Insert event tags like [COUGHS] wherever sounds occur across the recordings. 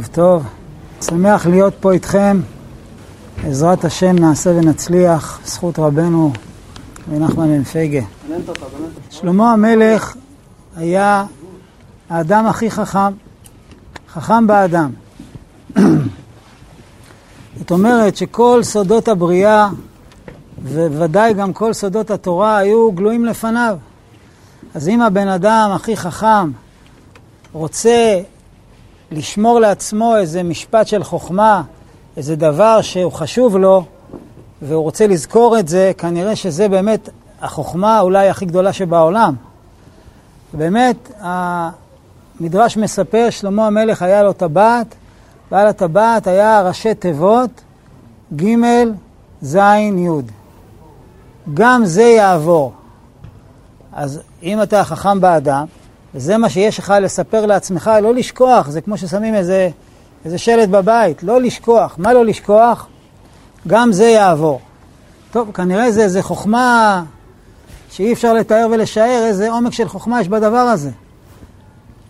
טוב טוב, שמח להיות פה איתכם, בעזרת השם נעשה ונצליח, זכות רבנו ונחמן בן פייגה. שלמה המלך היה האדם הכי חכם, חכם באדם. [CLEARS THROAT] זאת אומרת שכל סודות הבריאה, וודאי גם כל סודות התורה, היו גלויים לפניו. אז אם הבן אדם הכי חכם רוצה לשמור לעצמו איזה משפט של חוכמה, איזה דבר שהוא חשוב לו, והוא רוצה לזכור את זה, כנראה שזה באמת החוכמה אולי הכי גדולה שבעולם. באמת, המדרש מספר, שלמה המלך היה לו טבעת, ועל הטבעת היה ראשי תיבות ג' ז' י'. גם זה יעבור. אז אם אתה חכם באדם, וזה מה שיש לך לספר לעצמך, לא לשכוח, זה כמו ששמים איזה, איזה שלט בבית, לא לשכוח. מה לא לשכוח? גם זה יעבור. טוב, כנראה זה איזה חוכמה שאי אפשר לתאר ולשער איזה עומק של חוכמה יש בדבר הזה.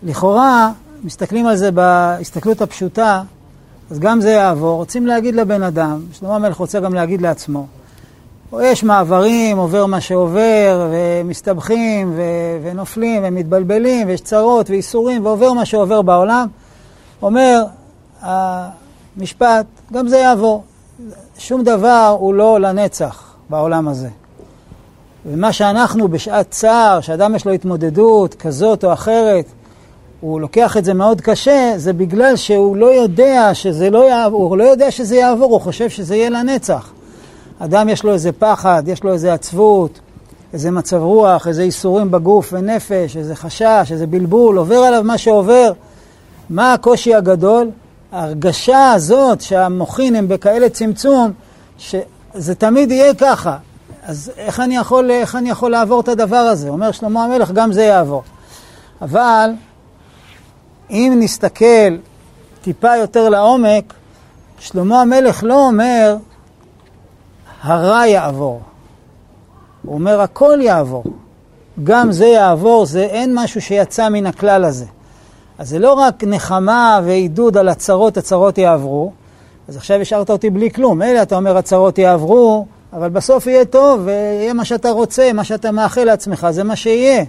לכאורה, מסתכלים על זה בהסתכלות הפשוטה, אז גם זה יעבור. רוצים להגיד לבן אדם, שלמה המלך רוצה גם להגיד לעצמו, יש מעברים, עובר מה שעובר, ומסתבכים, ו- ונופלים, ומתבלבלים, ויש צרות ואיסורים, ועובר מה שעובר בעולם. אומר המשפט, גם זה יעבור. שום דבר הוא לא לנצח בעולם הזה. ומה שאנחנו בשעת צער, שאדם יש לו התמודדות כזאת או אחרת, הוא לוקח את זה מאוד קשה, זה בגלל שהוא לא יודע שזה לא יעבור, הוא לא יודע שזה יעבור, הוא חושב שזה יהיה לנצח. אדם יש לו איזה פחד, יש לו איזה עצבות, איזה מצב רוח, איזה איסורים בגוף ונפש, איזה חשש, איזה בלבול, עובר עליו מה שעובר. מה הקושי הגדול? ההרגשה הזאת שהמוחין הם בכאלה צמצום, שזה תמיד יהיה ככה. אז איך אני יכול, איך אני יכול לעבור את הדבר הזה? אומר שלמה המלך, גם זה יעבור. אבל אם נסתכל טיפה יותר לעומק, שלמה המלך לא אומר הרע יעבור. הוא אומר הכל יעבור. גם זה יעבור, זה אין משהו שיצא מן הכלל הזה. אז זה לא רק נחמה ועידוד על הצרות, הצרות יעברו, אז עכשיו השארת אותי בלי כלום. מילא אתה אומר הצרות יעברו, אבל בסוף יהיה טוב, ויהיה מה שאתה רוצה, מה שאתה מאחל לעצמך, זה מה שיהיה.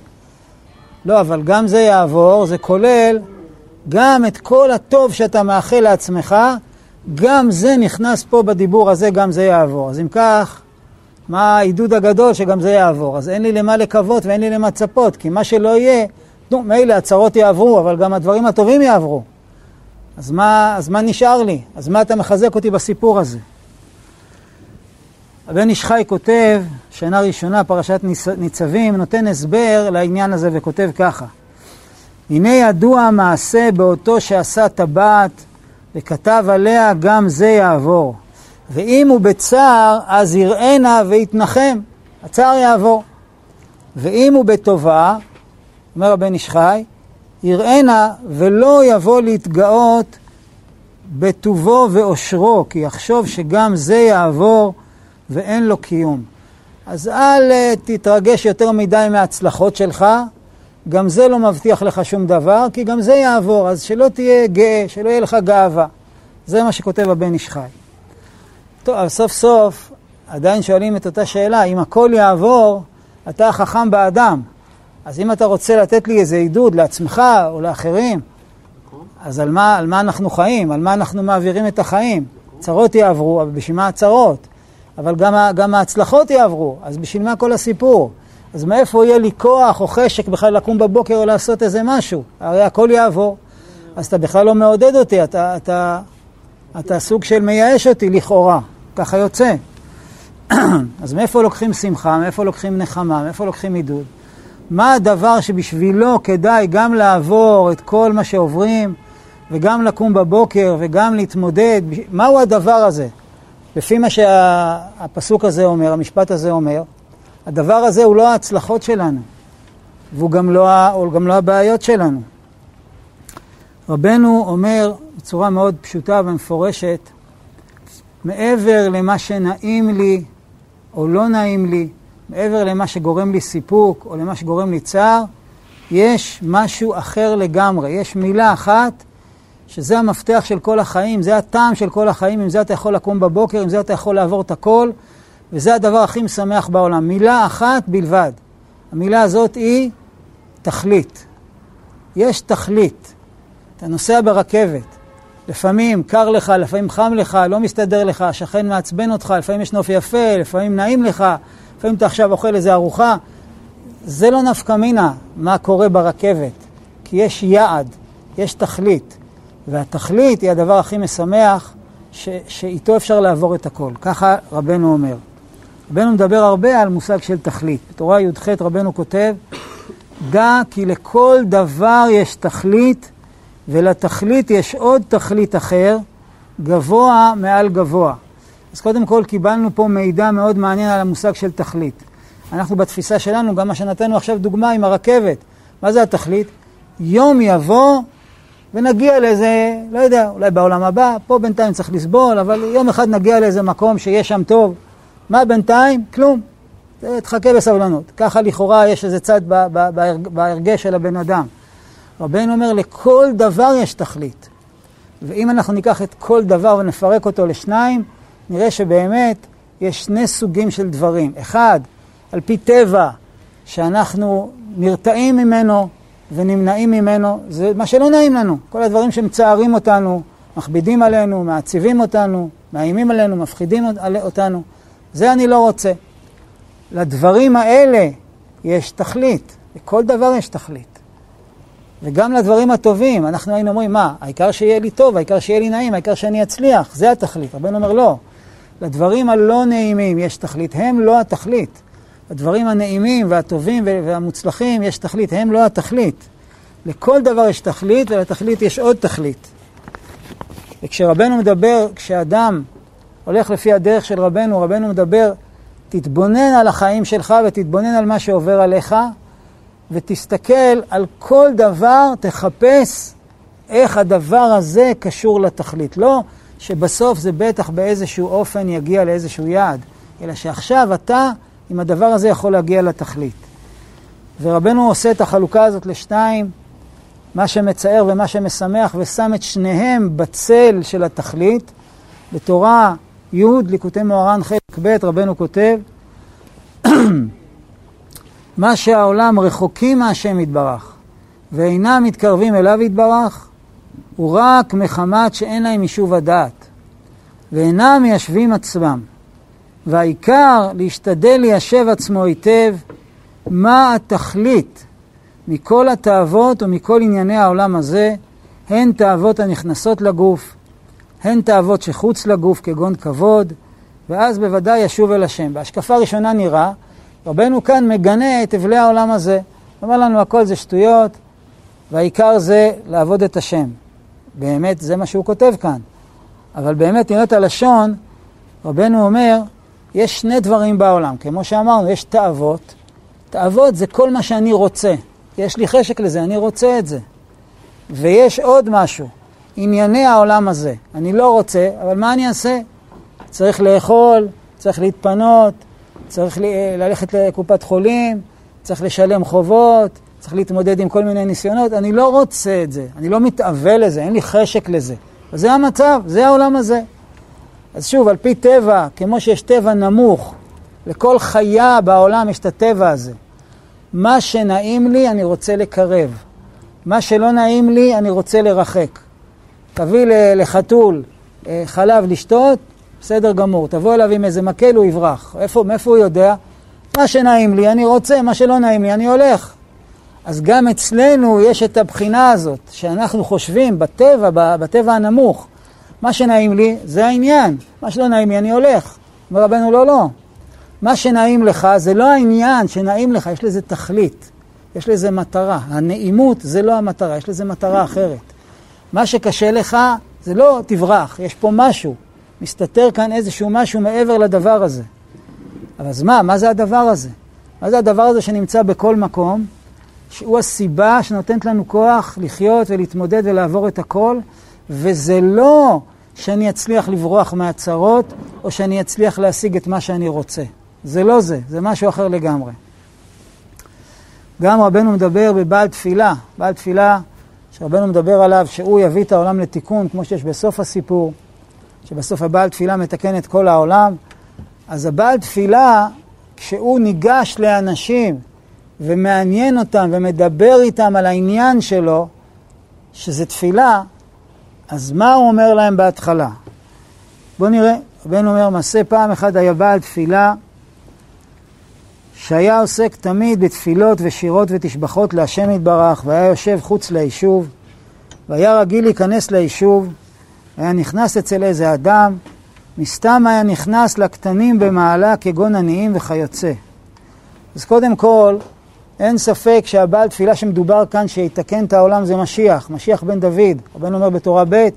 לא, אבל גם זה יעבור, זה כולל גם את כל הטוב שאתה מאחל לעצמך, גם זה נכנס פה בדיבור הזה, גם זה יעבור. אז אם כך, מה העידוד הגדול שגם זה יעבור? אז אין לי למה לקוות ואין לי למה לצפות, כי מה שלא יהיה, נו, מילא הצרות יעברו, אבל גם הדברים הטובים יעברו. אז מה, אז מה נשאר לי? אז מה אתה מחזק אותי בסיפור הזה? הבן איש חי כותב, שנה ראשונה, פרשת ניצבים, נותן הסבר לעניין הזה וכותב ככה: הנה ידוע המעשה באותו שעשה טבעת וכתב עליה גם זה יעבור. ואם הוא בצער, אז יראנה ויתנחם, הצער יעבור. ואם הוא בטובה, אומר הבן איש חי, יראנה ולא יבוא להתגאות בטובו ואושרו, כי יחשוב שגם זה יעבור ואין לו קיום. אז אל אה, תתרגש יותר מדי מההצלחות שלך, גם זה לא מבטיח לך שום דבר, כי גם זה יעבור, אז שלא תהיה גאה, שלא יהיה לך גאווה. זה מה שכותב הבן איש חי. טוב, אבל סוף סוף עדיין שואלים את אותה שאלה, אם הכל יעבור, אתה חכם באדם. אז אם אתה רוצה לתת לי איזה עידוד לעצמך או לאחרים, אז על מה, על מה אנחנו חיים? על מה אנחנו מעבירים את החיים? צרות יעברו, אבל בשביל מה הצרות? אבל גם, גם ההצלחות יעברו, אז בשביל מה כל הסיפור? אז מאיפה יהיה לי כוח או חשק בכלל לקום בבוקר או לעשות איזה משהו? הרי הכל יעבור. אז אתה בכלל לא מעודד אותי, אתה, אתה, אתה סוג של מייאש אותי לכאורה, ככה יוצא. [CLEARS THROAT] אז מאיפה לוקחים שמחה, מאיפה לוקחים נחמה, מאיפה לוקחים עידוד? מה הדבר שבשבילו כדאי גם לעבור את כל מה שעוברים, וגם לקום בבוקר, וגם להתמודד? מהו הדבר הזה? לפי מה שהפסוק הזה אומר, המשפט הזה אומר, הדבר הזה הוא לא ההצלחות שלנו, והוא גם לא, גם לא הבעיות שלנו. רבנו אומר בצורה מאוד פשוטה ומפורשת, מעבר למה שנעים לי או לא נעים לי, מעבר למה שגורם לי סיפוק או למה שגורם לי צער, יש משהו אחר לגמרי. יש מילה אחת שזה המפתח של כל החיים, זה הטעם של כל החיים, עם זה אתה יכול לקום בבוקר, עם זה אתה יכול לעבור את הכל, וזה הדבר הכי משמח בעולם. מילה אחת בלבד. המילה הזאת היא תכלית. יש תכלית. אתה נוסע ברכבת, לפעמים קר לך, לפעמים חם לך, לא מסתדר לך, השכן מעצבן אותך, לפעמים יש נוף יפה, לפעמים נעים לך, לפעמים אתה עכשיו אוכל איזה ארוחה. זה לא נפקא מינה מה קורה ברכבת, כי יש יעד, יש תכלית, והתכלית היא הדבר הכי משמח ש- שאיתו אפשר לעבור את הכל. ככה רבנו אומר. רבנו מדבר הרבה על מושג של תכלית. בתורה י"ח רבנו כותב, דע כי לכל דבר יש תכלית, ולתכלית יש עוד תכלית אחר, גבוה מעל גבוה. אז קודם כל קיבלנו פה מידע מאוד מעניין על המושג של תכלית. אנחנו בתפיסה שלנו, גם מה שנתנו עכשיו דוגמה עם הרכבת. מה זה התכלית? יום יבוא ונגיע לאיזה, לא יודע, אולי בעולם הבא, פה בינתיים צריך לסבול, אבל יום אחד נגיע לאיזה מקום שיהיה שם טוב. מה בינתיים? כלום. תחכה בסבלנות. ככה לכאורה יש איזה צד בהרגש של הבן אדם. רבנו אומר, לכל דבר יש תכלית. ואם אנחנו ניקח את כל דבר ונפרק אותו לשניים, נראה שבאמת יש שני סוגים של דברים. אחד, על פי טבע, שאנחנו נרתעים ממנו ונמנעים ממנו, זה מה שלא נעים לנו. כל הדברים שמצערים אותנו, מכבידים עלינו, מעציבים אותנו, מאיימים עלינו, מפחידים אותנו, זה אני לא רוצה. לדברים האלה יש תכלית, לכל דבר יש תכלית. וגם לדברים הטובים, אנחנו היינו אומרים, מה, העיקר שיהיה לי טוב, העיקר שיהיה לי נעים, העיקר שאני אצליח, זה התכלית. רבנו אומר, לא. לדברים הלא נעימים יש תכלית, הם לא התכלית. הדברים הנעימים והטובים והמוצלחים יש תכלית, הם לא התכלית. לכל דבר יש תכלית ולתכלית יש עוד תכלית. וכשרבנו מדבר, כשאדם הולך לפי הדרך של רבנו, רבנו מדבר, תתבונן על החיים שלך ותתבונן על מה שעובר עליך, ותסתכל על כל דבר, תחפש איך הדבר הזה קשור לתכלית. לא שבסוף זה בטח באיזשהו אופן יגיע לאיזשהו יעד, אלא שעכשיו אתה עם הדבר הזה יכול להגיע לתכלית. ורבנו עושה את החלוקה הזאת לשתיים, מה שמצער ומה שמשמח, ושם את שניהם בצל של התכלית. בתורה י', ליקוטי מוהר"ן חלק ב', רבנו כותב, [CLEARS THROAT] מה שהעולם רחוקים מהשם יתברך ואינם מתקרבים אליו יתברך, הוא רק מחמת שאין להם יישוב הדעת, ואינם מיישבים עצמם. והעיקר להשתדל ליישב עצמו היטב מה התכלית מכל התאוות ומכל ענייני העולם הזה, הן תאוות הנכנסות לגוף, הן תאוות שחוץ לגוף כגון כבוד, ואז בוודאי ישוב אל השם. בהשקפה ראשונה נראה, רבנו כאן מגנה את אבלי העולם הזה. אומר לנו הכל זה שטויות, והעיקר זה לעבוד את השם. באמת, זה מה שהוא כותב כאן. אבל באמת, תראה את הלשון, רבנו אומר, יש שני דברים בעולם. כמו שאמרנו, יש תאוות. תאוות זה כל מה שאני רוצה. יש לי חשק לזה, אני רוצה את זה. ויש עוד משהו, ענייני העולם הזה. אני לא רוצה, אבל מה אני אעשה? צריך לאכול, צריך להתפנות, צריך ללכת לקופת חולים, צריך לשלם חובות, צריך להתמודד עם כל מיני ניסיונות. אני לא רוצה את זה, אני לא מתאווה לזה, אין לי חשק לזה. וזה המצב, זה העולם הזה. אז שוב, על פי טבע, כמו שיש טבע נמוך, לכל חיה בעולם יש את הטבע הזה. מה שנעים לי, אני רוצה לקרב. מה שלא נעים לי, אני רוצה לרחק. תביא לחתול אה, חלב לשתות, בסדר גמור. תבוא אליו עם איזה מקל, הוא יברח. איפה, מאיפה הוא יודע? מה שנעים לי, אני רוצה, מה שלא נעים לי, אני הולך. אז גם אצלנו יש את הבחינה הזאת, שאנחנו חושבים בטבע, בטבע הנמוך, מה שנעים לי זה העניין, מה שלא נעים לי אני הולך. אומר רבנו לא, לא. מה שנעים לך זה לא העניין שנעים לך, יש לזה תכלית, יש לזה מטרה. הנעימות זה לא המטרה, יש לזה מטרה אחרת. מה שקשה לך זה לא תברח, יש פה משהו. מסתתר כאן איזשהו משהו מעבר לדבר הזה. אבל אז מה, מה זה הדבר הזה? מה זה הדבר הזה שנמצא בכל מקום, שהוא הסיבה שנותנת לנו כוח לחיות ולהתמודד ולעבור את הכל, וזה לא שאני אצליח לברוח מהצרות, או שאני אצליח להשיג את מה שאני רוצה. זה לא זה, זה משהו אחר לגמרי. גם רבנו מדבר בבעל תפילה. בעל תפילה שרבנו מדבר עליו שהוא יביא את העולם לתיקון, כמו שיש בסוף הסיפור, שבסוף הבעל תפילה מתקן את כל העולם. אז הבעל תפילה, כשהוא ניגש לאנשים ומעניין אותם ומדבר איתם על העניין שלו, שזה תפילה, אז מה הוא אומר להם בהתחלה? בואו נראה, רבנו אומר, מעשה פעם אחת היה בעל תפילה שהיה עוסק תמיד בתפילות ושירות ותשבחות להשם יתברך, והיה יושב חוץ ליישוב, והיה רגיל להיכנס ליישוב, היה נכנס אצל איזה אדם, מסתם היה נכנס לקטנים במעלה כגון עניים וכיוצא. אז קודם כל, אין ספק שהבעל תפילה שמדובר כאן שיתקן את העולם זה משיח, משיח בן דוד. רבנו אומר בתורה ב',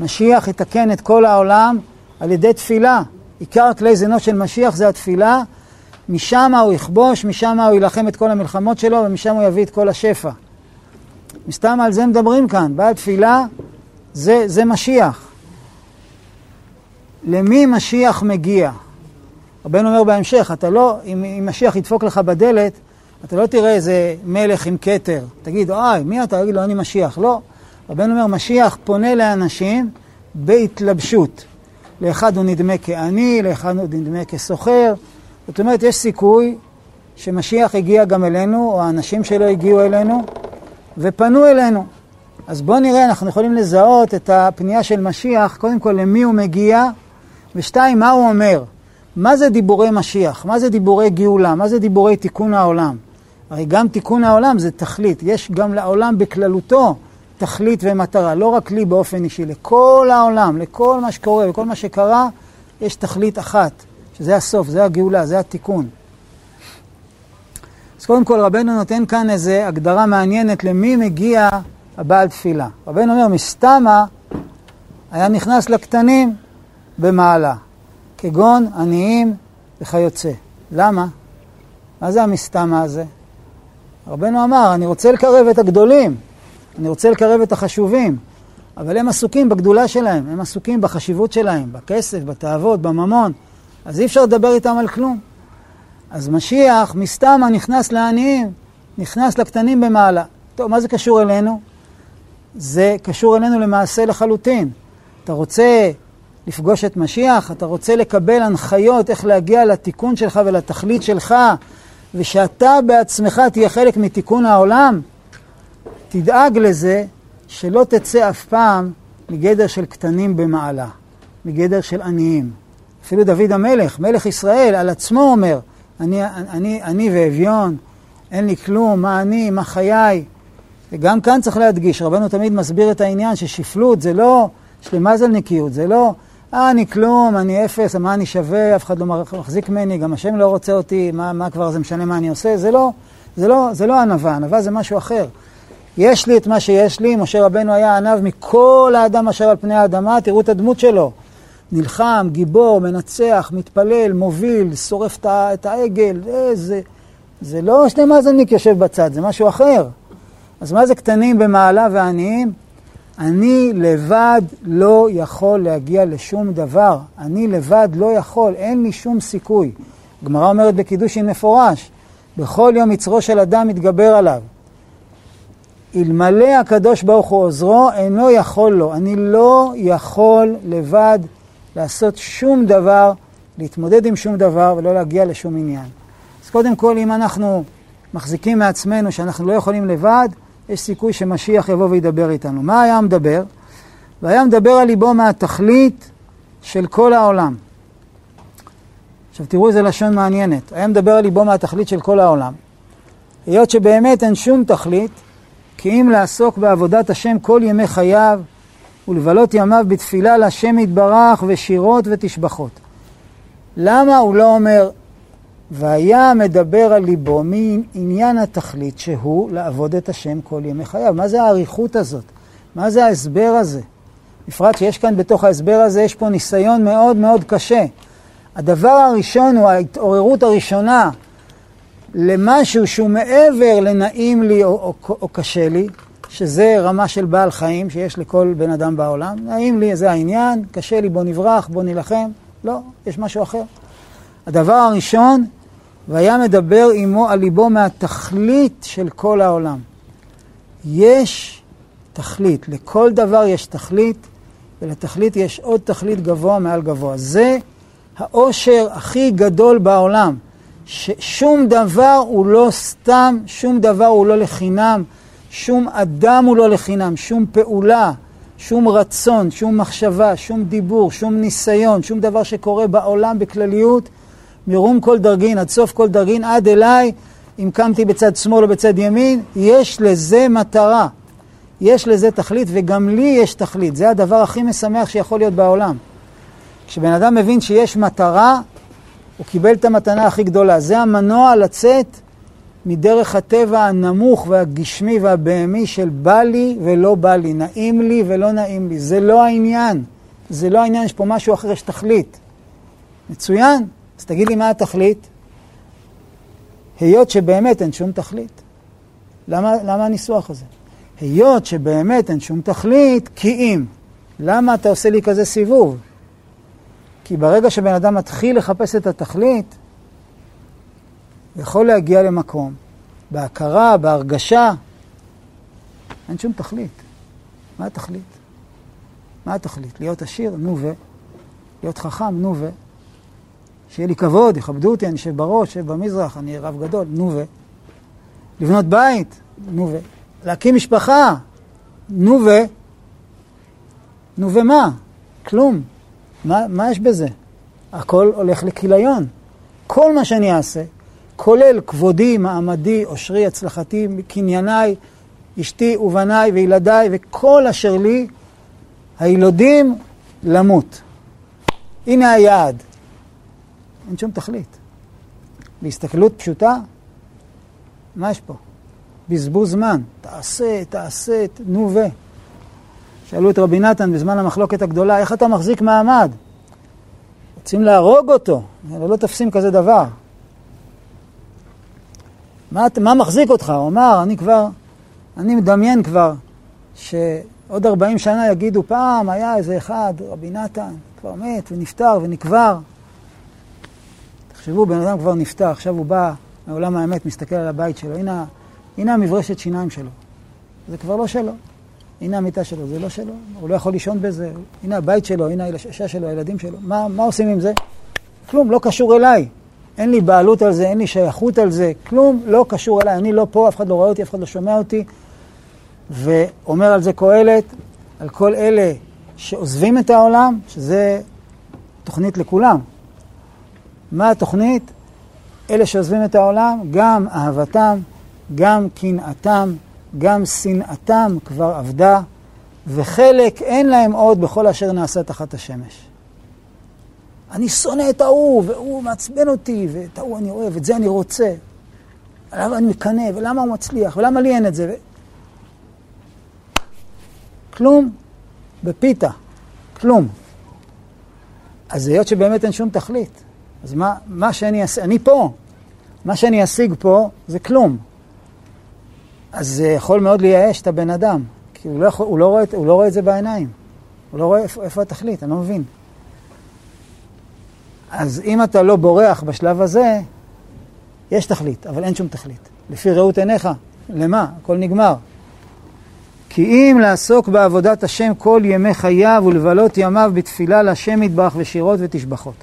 משיח יתקן את כל העולם על ידי תפילה. עיקר כלי זינו של משיח זה התפילה, משם הוא יכבוש, משם הוא יילחם את כל המלחמות שלו ומשם הוא יביא את כל השפע. מסתם על זה מדברים כאן, בעל תפילה זה, זה משיח. למי משיח מגיע? רבנו אומר בהמשך, אתה לא, אם, אם משיח ידפוק לך בדלת, אתה לא תראה איזה מלך עם כתר. תגיד, אוי, מי אתה? תגיד לו, אני משיח. לא. רבנו אומר, משיח פונה לאנשים בהתלבשות. לאחד הוא נדמה כעני, לאחד הוא נדמה כסוחר. זאת אומרת, יש סיכוי שמשיח הגיע גם אלינו, או האנשים שלו הגיעו אלינו, ופנו אלינו. אז בואו נראה, אנחנו יכולים לזהות את הפנייה של משיח, קודם כל למי הוא מגיע, ושתיים, מה הוא אומר. מה זה דיבורי משיח? מה זה דיבורי גאולה? מה זה דיבורי תיקון העולם? הרי גם תיקון העולם זה תכלית, יש גם לעולם בכללותו תכלית ומטרה, לא רק לי באופן אישי, לכל העולם, לכל מה שקורה וכל מה שקרה, יש תכלית אחת, שזה הסוף, זה הגאולה, זה התיקון. אז קודם כל רבנו נותן כאן איזו הגדרה מעניינת למי מגיע הבעל תפילה. רבנו אומר, מסתמה היה נכנס לקטנים במעלה, כגון עניים וכיוצא. למה? מה זה המסתמה הזה? רבנו אמר, אני רוצה לקרב את הגדולים, אני רוצה לקרב את החשובים, אבל הם עסוקים בגדולה שלהם, הם עסוקים בחשיבות שלהם, בכסף, בתאוות, בממון, אז אי אפשר לדבר איתם על כלום. אז משיח, מסתמה, נכנס לעניים, נכנס לקטנים במעלה. טוב, מה זה קשור אלינו? זה קשור אלינו למעשה לחלוטין. אתה רוצה לפגוש את משיח, אתה רוצה לקבל הנחיות איך להגיע לתיקון שלך ולתכלית שלך, ושאתה בעצמך תהיה חלק מתיקון העולם, תדאג לזה שלא תצא אף פעם מגדר של קטנים במעלה, מגדר של עניים. אפילו דוד המלך, מלך ישראל, על עצמו אומר, אני, אני, אני ואביון, אין לי כלום, מה אני, מה חיי. וגם כאן צריך להדגיש, רבנו תמיד מסביר את העניין ששפלות זה לא שלמזלניקיות, זה לא, אה, אני כלום, אני אפס, מה אני שווה, אף אחד לא מחזיק ממני, גם השם לא רוצה אותי, מה, מה כבר זה משנה מה אני עושה, זה לא, זה לא, זה לא ענווה, ענווה זה משהו אחר. יש לי את מה שיש לי, משה רבנו היה ענב מכל האדם אשר על פני האדמה, תראו את הדמות שלו. נלחם, גיבור, מנצח, מתפלל, מוביל, שורף את העגל, זה, זה לא שני מאזניק יושב בצד, זה משהו אחר. אז מה זה קטנים במעלה ועניים? אני לבד לא יכול להגיע לשום דבר. אני לבד לא יכול, אין לי שום סיכוי. הגמרא אומרת בקידושין מפורש, בכל יום יצרו של אדם מתגבר עליו. אלמלא הקדוש ברוך הוא עוזרו, אינו יכול לו. אני לא יכול לבד לעשות שום דבר, להתמודד עם שום דבר ולא להגיע לשום עניין. אז קודם כל, אם אנחנו מחזיקים מעצמנו שאנחנו לא יכולים לבד, יש סיכוי שמשיח יבוא וידבר איתנו. מה היה מדבר? והיה מדבר על ליבו מהתכלית של כל העולם. עכשיו תראו איזה לשון מעניינת. היה מדבר על ליבו מהתכלית של כל העולם. היות שבאמת אין שום תכלית, כי אם לעסוק בעבודת השם כל ימי חייו, ולבלות ימיו בתפילה להשם יתברך ושירות ותשבחות. למה הוא לא אומר, והיה מדבר על ליבו מעניין התכלית שהוא לעבוד את השם כל ימי חייו? מה זה האריכות הזאת? מה זה ההסבר הזה? בפרט שיש כאן בתוך ההסבר הזה, יש פה ניסיון מאוד מאוד קשה. הדבר הראשון הוא ההתעוררות הראשונה למשהו שהוא מעבר לנעים לי או, או, או קשה לי, שזה רמה של בעל חיים שיש לכל בן אדם בעולם. נעים לי, זה העניין, קשה לי, בוא נברח, בוא נילחם. לא, יש משהו אחר. הדבר הראשון, והיה מדבר עמו על ליבו מהתכלית של כל העולם. יש תכלית. לכל דבר יש תכלית, ולתכלית יש עוד תכלית גבוה מעל גבוה. זה העושר הכי גדול בעולם, ששום דבר הוא לא סתם, שום דבר הוא לא לחינם, שום אדם הוא לא לחינם, שום פעולה, שום רצון, שום מחשבה, שום דיבור, שום ניסיון, שום דבר שקורה בעולם בכלליות, מרום כל דרגין עד סוף כל דרגין, עד אליי, אם קמתי בצד שמאל או בצד ימין, יש לזה מטרה. יש לזה תכלית, וגם לי יש תכלית. זה הדבר הכי משמח שיכול להיות בעולם. כשבן אדם מבין שיש מטרה, הוא קיבל את המתנה הכי גדולה. זה המנוע לצאת מדרך הטבע הנמוך והגשמי והבהמי של בא לי ולא בא לי, נעים לי ולא נעים לי. זה לא העניין. זה לא העניין, יש פה משהו אחר, יש תכלית. מצוין. אז תגיד לי מה התכלית? היות שבאמת אין שום תכלית. למה, למה הניסוח הזה? היות שבאמת אין שום תכלית, כי אם. למה אתה עושה לי כזה סיבוב? כי ברגע שבן אדם מתחיל לחפש את התכלית, הוא יכול להגיע למקום, בהכרה, בהרגשה, אין שום תכלית. מה התכלית? מה התכלית? להיות עשיר? נו ו... להיות חכם? נו ו... שיהיה לי כבוד, יכבדו אותי, אני אשב בראש, אשב במזרח, אני רב גדול, נו ו... לבנות בית? נו ו... להקים משפחה? נו ו... נו ומה? כלום. מה, מה יש בזה? הכל הולך לכיליון. כל מה שאני אעשה, כולל כבודי, מעמדי, עושרי, הצלחתי, קנייניי, אשתי ובניי וילדיי וכל אשר לי, הילודים למות. הנה היעד. אין שום תכלית. בהסתכלות פשוטה, מה יש פה? בזבוז זמן. תעשה, תעשה, נו ו... שאלו את רבי נתן בזמן המחלוקת הגדולה, איך אתה מחזיק מעמד? רוצים להרוג אותו, אבל לא תופסים כזה דבר. מה, מה מחזיק אותך? הוא אמר, אני כבר, אני מדמיין כבר, שעוד 40 שנה יגידו, פעם היה איזה אחד, רבי נתן, כבר מת ונפטר ונקבר. תחשבו, בן אדם כבר נפטר, עכשיו הוא בא מעולם האמת, מסתכל על הבית שלו, הנה, הנה המברשת שיניים שלו. זה כבר לא שלו. הנה המיטה שלו, זה לא שלו, הוא לא יכול לישון בזה, הנה הבית שלו, הנה האישה שלו, הילדים שלו, מה, מה עושים עם זה? כלום, לא קשור אליי. אין לי בעלות על זה, אין לי שייכות על זה, כלום לא קשור אליי. אני לא פה, אף אחד לא רואה אותי, אף אחד לא שומע אותי. ואומר על זה קהלת, על כל אלה שעוזבים את העולם, שזה תוכנית לכולם. מה התוכנית? אלה שעוזבים את העולם, גם אהבתם, גם קנאתם, גם שנאתם כבר אבדה, וחלק אין להם עוד בכל אשר נעשה תחת השמש. אני שונא את ההוא, והוא מעצבן אותי, ואת ההוא אני אוהב, את זה אני רוצה. למה אני מקנא, ולמה הוא מצליח, ולמה לי אין את זה? ו... כלום בפיתה, כלום. אז היות שבאמת אין שום תכלית, אז מה, מה שאני אעשה, אני פה, מה שאני אשיג פה זה כלום. אז זה יכול מאוד לייאש את הבן אדם, כי הוא לא, יכול, הוא לא, רואה, הוא לא רואה את זה בעיניים. הוא לא רואה איפה, איפה התכלית, אני לא מבין. אז אם אתה לא בורח בשלב הזה, יש תכלית, אבל אין שום תכלית. לפי ראות עיניך, למה? הכל נגמר. כי אם לעסוק בעבודת השם כל ימי חייו ולבלות ימיו בתפילה להשם יתברך ושירות ותשבחות.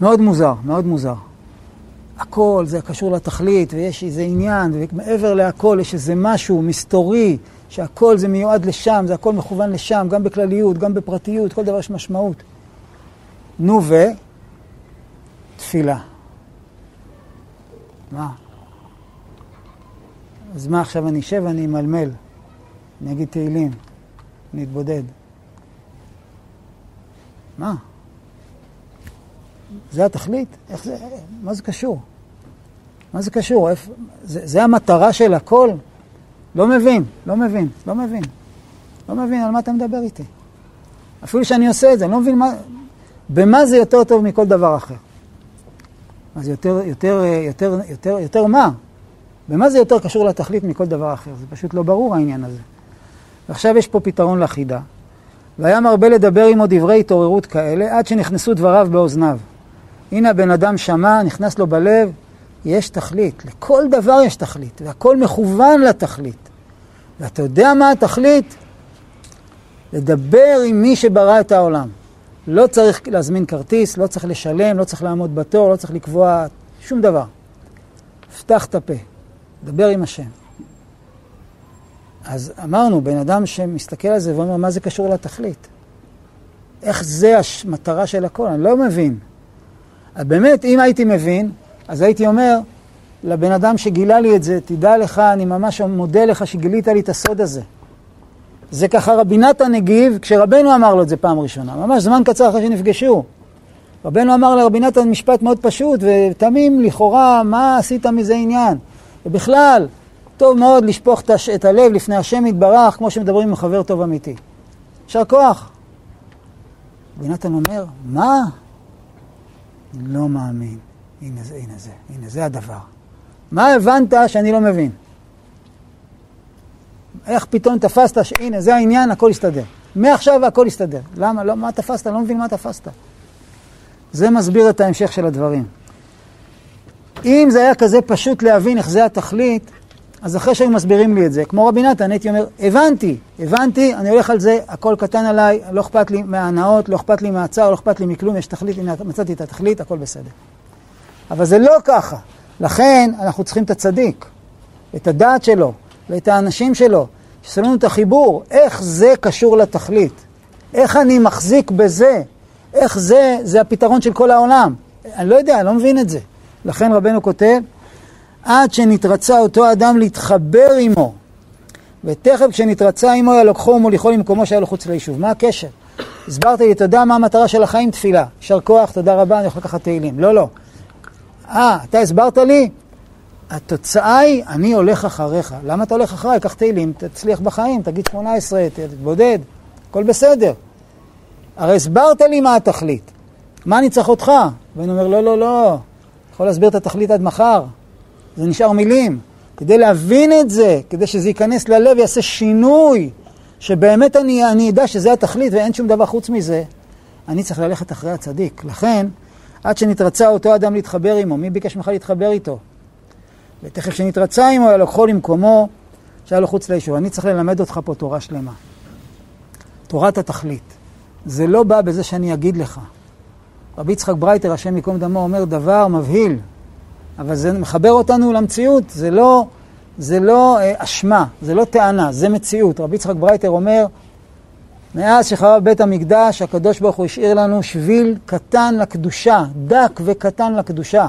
מאוד מוזר, מאוד מוזר. הכל זה קשור לתכלית, ויש איזה עניין, ומעבר להכל יש איזה משהו מסתורי, שהכל זה מיועד לשם, זה הכל מכוון לשם, גם בכלליות, גם בפרטיות, כל דבר יש משמעות. נו ו... תפילה. מה? אז מה עכשיו אני אשב ואני אמלמל, אני אגיד תהילים, אני אתבודד. מה? זה התכלית? איך זה, מה זה קשור? מה זה קשור? איפה, זה, זה המטרה של הכל? לא מבין, לא מבין, לא מבין. לא מבין על מה אתה מדבר איתי. אפילו שאני עושה את זה, אני לא מבין מה, במה זה יותר טוב מכל דבר אחר. אז יותר, יותר, יותר, יותר, יותר מה? במה זה יותר קשור לתכלית מכל דבר אחר? זה פשוט לא ברור העניין הזה. ועכשיו יש פה פתרון לחידה. והיה מרבה לדבר עמו דברי התעוררות כאלה, עד שנכנסו דבריו באוזניו. הנה הבן אדם שמע, נכנס לו בלב, יש תכלית. לכל דבר יש תכלית, והכל מכוון לתכלית. ואתה יודע מה התכלית? לדבר עם מי שברא את העולם. לא צריך להזמין כרטיס, לא צריך לשלם, לא צריך לעמוד בתור, לא צריך לקבוע שום דבר. פתח את הפה, דבר עם השם. אז אמרנו, בן אדם שמסתכל על זה ואומר, מה זה קשור לתכלית? איך זה המטרה של הכל? אני לא מבין. אז באמת, אם הייתי מבין, אז הייתי אומר לבן אדם שגילה לי את זה, תדע לך, אני ממש מודה לך שגילית לי את הסוד הזה. זה ככה רבי נתן הגיב כשרבנו אמר לו את זה פעם ראשונה, ממש זמן קצר אחרי שנפגשו. רבנו אמר לרבי נתן משפט מאוד פשוט ותמים לכאורה, מה עשית מזה עניין? ובכלל, טוב מאוד לשפוך את הלב לפני השם יתברך, כמו שמדברים עם חבר טוב אמיתי. יישר כוח. רבי נתן אומר, מה? לא מאמין. הנה זה, הנה זה, הנה זה הדבר. מה הבנת שאני לא מבין? איך פתאום תפסת שהנה זה העניין, הכל יסתדר. מעכשיו הכל יסתדר. למה? לא, מה תפסת? לא מבין מה תפסת. זה מסביר את ההמשך של הדברים. אם זה היה כזה פשוט להבין איך זה התכלית, אז אחרי שהיו מסבירים לי את זה, כמו רבי נתן, הייתי אומר, הבנתי, הבנתי, אני הולך על זה, הכל קטן עליי, לא אכפת לי מההנאות, לא אכפת לי מהצער, לא אכפת לי מכלום, יש תכלית, הנה מצאתי את התכלית, הכל בסדר. אבל זה לא ככה. לכן אנחנו צריכים את הצדיק, את הדעת שלו, ואת האנשים שלו, שיעשו לנו את החיבור, איך זה קשור לתכלית, איך אני מחזיק בזה, איך זה, זה הפתרון של כל העולם. אני לא יודע, אני לא מבין את זה. לכן רבנו כותב, עד שנתרצה אותו אדם להתחבר עמו, ותכף כשנתרצה עמו ילקחו ומוליכו למקומו שהיה לו חוץ ליישוב. מה הקשר? הסברת לי, אתה יודע מה המטרה של החיים? תפילה. יישר כוח, תודה רבה, אני יכול לקחת תהילים. לא, לא. אה, אתה הסברת לי? התוצאה היא, אני הולך אחריך. למה אתה הולך אחריי? קח תהילים, תצליח בחיים, תגיד 18, תתבודד, הכל בסדר. הרי הסברת לי מה התכלית. מה אני צריך אותך? ואני אומר, לא, לא, לא, יכול להסביר את התכלית עד מחר. זה נשאר מילים. כדי להבין את זה, כדי שזה ייכנס ללב, יעשה שינוי, שבאמת אני, אני אדע שזה התכלית ואין שום דבר חוץ מזה, אני צריך ללכת אחרי הצדיק. לכן, עד שנתרצה אותו אדם להתחבר עמו, מי ביקש ממך להתחבר איתו? ותכף שנתרצה עמו, היה לוקחו למקומו, שהיה לו חוץ ליישוב. אני צריך ללמד אותך פה תורה שלמה. תורת התכלית. זה לא בא בזה שאני אגיד לך. רבי יצחק ברייטר, השם ייקום דמו, אומר דבר מבהיל, אבל זה מחבר אותנו למציאות, זה לא, זה לא אה, אשמה, זה לא טענה, זה מציאות. רבי יצחק ברייטר אומר, מאז שחרב בית המקדש, הקדוש ברוך הוא השאיר לנו שביל קטן לקדושה, דק וקטן לקדושה,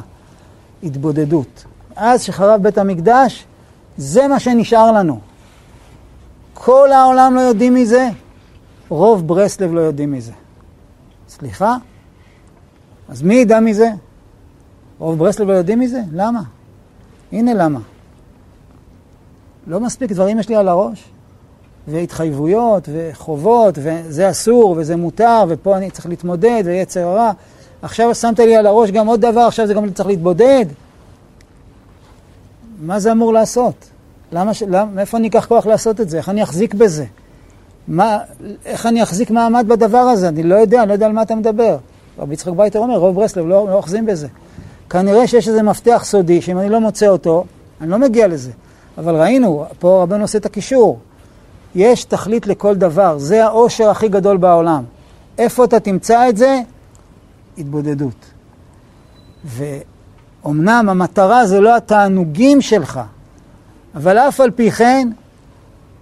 התבודדות. מאז שחרב בית המקדש, זה מה שנשאר לנו. כל העולם לא יודעים מזה, רוב ברסלב לא יודעים מזה. סליחה? אז מי ידע מזה? רוב ברסלב לא יודעים מזה? למה? הנה למה. לא מספיק דברים יש לי על הראש, והתחייבויות, וחובות, וזה אסור, וזה מותר, ופה אני צריך להתמודד, ויצר הרע. עכשיו שמת לי על הראש גם עוד דבר, עכשיו זה גם צריך להתבודד. מה זה אמור לעשות? למה, למה, מאיפה אני אקח כוח לעשות את זה? איך אני אחזיק בזה? מה, איך אני אחזיק מעמד בדבר הזה? אני לא יודע, אני לא יודע על מה אתה מדבר. רבי יצחק ברייטר אומר, רוב ברסלב לא, לא אוחזים בזה. כנראה שיש איזה מפתח סודי, שאם אני לא מוצא אותו, אני לא מגיע לזה. אבל ראינו, פה רבנו עושה את הקישור. יש תכלית לכל דבר, זה העושר הכי גדול בעולם. איפה אתה תמצא את זה? התבודדות. ואומנם המטרה זה לא התענוגים שלך, אבל אף על פי כן,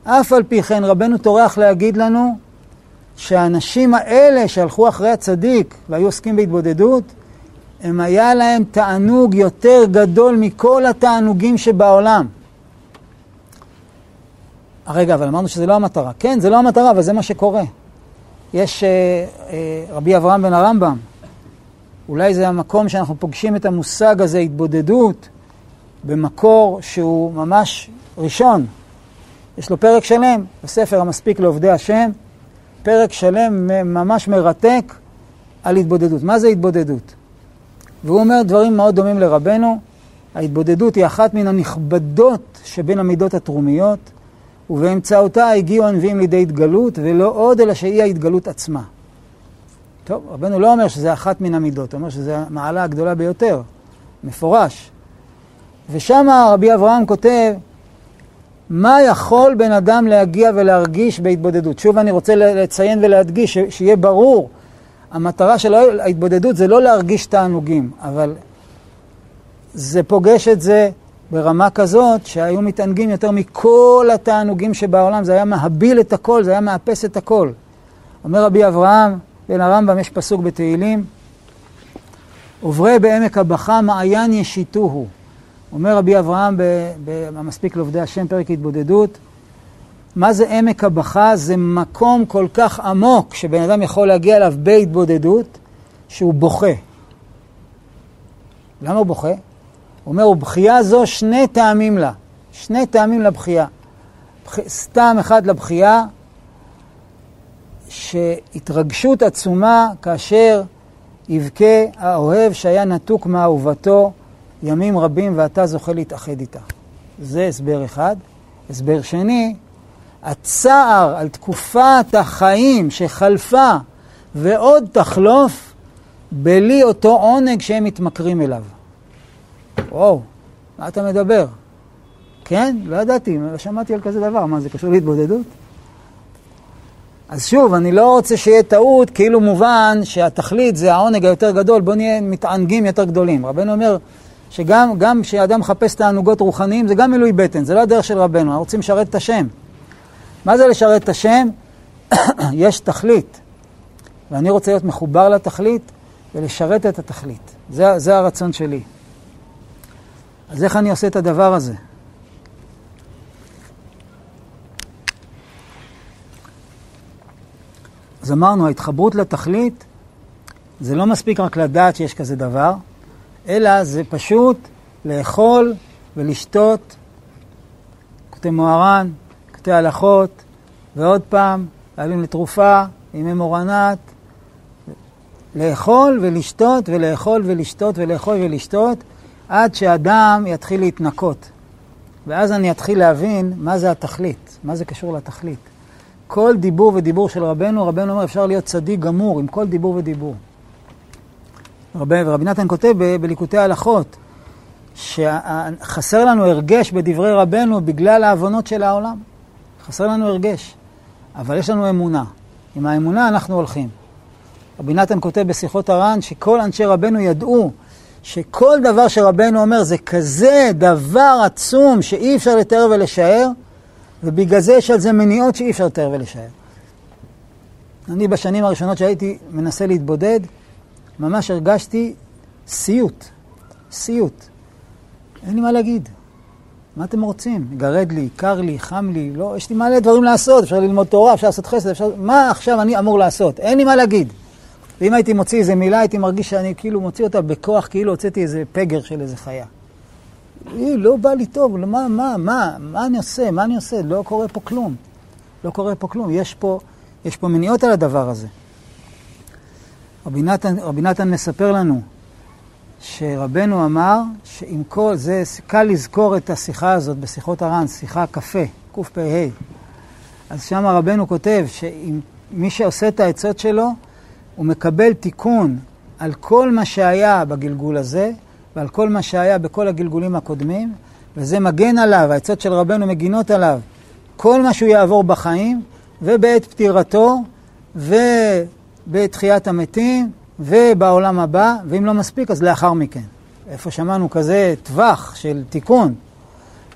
אף על פי כן רבנו טורח להגיד לנו שהאנשים האלה שהלכו אחרי הצדיק והיו עוסקים בהתבודדות, הם היה להם תענוג יותר גדול מכל התענוגים שבעולם. רגע, אבל אמרנו שזה לא המטרה. כן, זה לא המטרה, אבל זה מה שקורה. יש אה, אה, רבי אברהם בן הרמב"ם, אולי זה המקום שאנחנו פוגשים את המושג הזה, התבודדות, במקור שהוא ממש ראשון. יש לו פרק שלם בספר המספיק לעובדי השם, פרק שלם ממש מרתק על התבודדות. מה זה התבודדות? והוא אומר דברים מאוד דומים לרבנו. ההתבודדות היא אחת מן הנכבדות שבין המידות התרומיות, ובאמצעותה הגיעו הנביאים לידי התגלות, ולא עוד אלא שהיא ההתגלות עצמה. טוב, רבנו לא אומר שזה אחת מן המידות, הוא אומר שזו המעלה הגדולה ביותר, מפורש. ושם רבי אברהם כותב מה יכול בן אדם להגיע ולהרגיש בהתבודדות? שוב אני רוצה לציין ולהדגיש, שיהיה ברור, המטרה של ההתבודדות זה לא להרגיש תענוגים, אבל זה פוגש את זה ברמה כזאת שהיו מתענגים יותר מכל התענוגים שבעולם, זה היה מהביל את הכל, זה היה מאפס את הכל. אומר רבי אברהם, בן הרמב"ם, יש פסוק בתהילים, עוברי בעמק הבכה מעיין ישיתוהו. אומר רבי אברהם במספיק לעובדי השם, פרק התבודדות, מה זה עמק הבכה? זה מקום כל כך עמוק שבן אדם יכול להגיע אליו בהתבודדות, שהוא בוכה. למה הוא בוכה? הוא אומר, ובכייה זו שני טעמים לה. שני טעמים לבכייה. סתם אחד לבכייה, שהתרגשות עצומה כאשר יבכה האוהב שהיה נתוק מאהובתו ימים רבים ואתה זוכה להתאחד איתה. זה הסבר אחד. הסבר שני, הצער על תקופת החיים שחלפה ועוד תחלוף, בלי אותו עונג שהם מתמכרים אליו. וואו, מה אתה מדבר? כן? לא ידעתי, לא שמעתי על כזה דבר. מה, זה קשור להתבודדות? אז שוב, אני לא רוצה שיהיה טעות, כאילו מובן שהתכלית זה העונג היותר גדול, בואו נהיה מתענגים יותר גדולים. רבנו אומר שגם כשאדם מחפש תענוגות רוחניים, זה גם מילוי בטן, זה לא הדרך של רבנו, אנחנו רוצים לשרת את השם. מה זה לשרת את השם? [COUGHS] יש תכלית, ואני רוצה להיות מחובר לתכלית ולשרת את התכלית. זה, זה הרצון שלי. אז איך אני עושה את הדבר הזה? אז אמרנו, ההתחברות לתכלית, זה לא מספיק רק לדעת שיש כזה דבר, אלא זה פשוט לאכול ולשתות, כותב מוהר"ן, כותב הלכות, ועוד פעם, להבין לתרופה, ימי מורנת, לאכול ולשתות ולאכול ולשתות ולאכול ולשתות, עד שאדם יתחיל להתנקות. ואז אני אתחיל להבין מה זה התכלית, מה זה קשור לתכלית. כל דיבור ודיבור של רבנו, רבנו אומר אפשר להיות צדיק גמור עם כל דיבור ודיבור. רבי, ורבי נתן כותב בליקוטי ההלכות, שחסר לנו הרגש בדברי רבנו בגלל העוונות של העולם. חסר לנו הרגש, אבל יש לנו אמונה. עם האמונה אנחנו הולכים. רבי נתן כותב בשיחות הר"ן שכל אנשי רבנו ידעו שכל דבר שרבנו אומר זה כזה דבר עצום שאי אפשר לתאר ולשער, ובגלל זה יש על זה מניעות שאי אפשר לתאר ולשער. אני בשנים הראשונות שהייתי מנסה להתבודד, ממש הרגשתי סיוט, סיוט. אין לי מה להגיד. מה אתם רוצים? גרד לי, קר לי, חם לי, לא, יש לי מלא דברים לעשות, אפשר ללמוד תורה, אפשר לעשות חסד, אפשר... מה עכשיו אני אמור לעשות? אין לי מה להגיד. ואם הייתי מוציא איזה מילה, הייתי מרגיש שאני כאילו מוציא אותה בכוח, כאילו הוצאתי איזה פגר של איזה חיה. היא לא בא לי טוב, מה, מה, מה, מה אני עושה, מה אני עושה? לא קורה פה כלום. לא קורה פה כלום. יש פה, יש פה מניעות על הדבר הזה. רבי נתן, רבי נתן מספר לנו שרבנו אמר שעם כל זה, קל לזכור את השיחה הזאת בשיחות הר"ן, שיחה קפה, קפ"ה. אז שם רבנו כותב שמי שעושה את העצות שלו, הוא מקבל תיקון על כל מה שהיה בגלגול הזה, ועל כל מה שהיה בכל הגלגולים הקודמים, וזה מגן עליו, העצות של רבנו מגינות עליו, כל מה שהוא יעבור בחיים, ובעת פטירתו, ובתחיית המתים, ובעולם הבא, ואם לא מספיק, אז לאחר מכן. איפה שמענו כזה טווח של תיקון.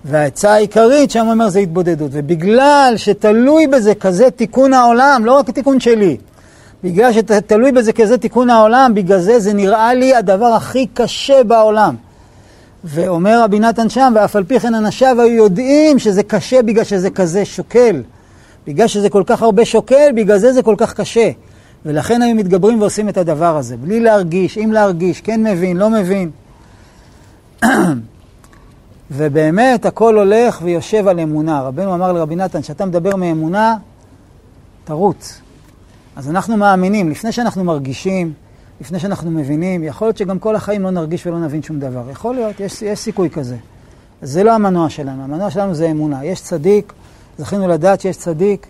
והעצה העיקרית שם אומר זה התבודדות. ובגלל שתלוי בזה כזה תיקון העולם, לא רק התיקון שלי, בגלל שתלוי בזה כזה תיקון העולם, בגלל זה זה נראה לי הדבר הכי קשה בעולם. ואומר רבי נתן שם, ואף על פי כן אנשיו היו יודעים שזה קשה בגלל שזה כזה שוקל. בגלל שזה כל כך הרבה שוקל, בגלל זה זה כל כך קשה. ולכן היו מתגברים ועושים את הדבר הזה, בלי להרגיש, אם להרגיש, כן מבין, לא מבין. [CLEARS THROAT] ובאמת הכל הולך ויושב על אמונה. רבנו אמר לרבי נתן, כשאתה מדבר מאמונה, תרוץ. אז אנחנו מאמינים, לפני שאנחנו מרגישים, לפני שאנחנו מבינים, יכול להיות שגם כל החיים לא נרגיש ולא נבין שום דבר. יכול להיות, יש, יש סיכוי כזה. זה לא המנוע שלנו, המנוע שלנו זה אמונה. יש צדיק, זכינו לדעת שיש צדיק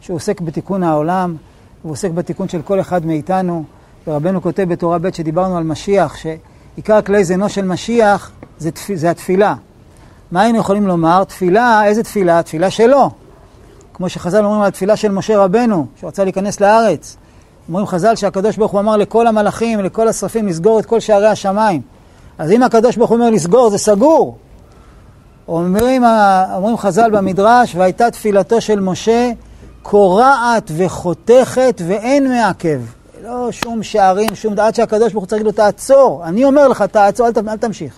שהוא עוסק בתיקון העולם, הוא עוסק בתיקון של כל אחד מאיתנו. ורבנו כותב בתורה ב' שדיברנו על משיח, שעיקר כלי זינו של משיח זה, זה התפילה. מה היינו יכולים לומר? תפילה, איזה תפילה? תפילה שלו. כמו שחז"ל אומרים על התפילה של משה רבנו, שרצה להיכנס לארץ. אומרים חז"ל שהקדוש ברוך הוא אמר לכל המלאכים, לכל השרפים, לסגור את כל שערי השמיים. אז אם הקדוש ברוך הוא אומר לסגור, זה סגור. אומרים, אומרים חז"ל במדרש, והייתה תפילתו של משה קורעת וחותכת ואין מעכב. לא שום שערים, שום עד שהקדוש ברוך הוא צריך לו תעצור. אני אומר לך, תעצור, אל, אל תמשיך.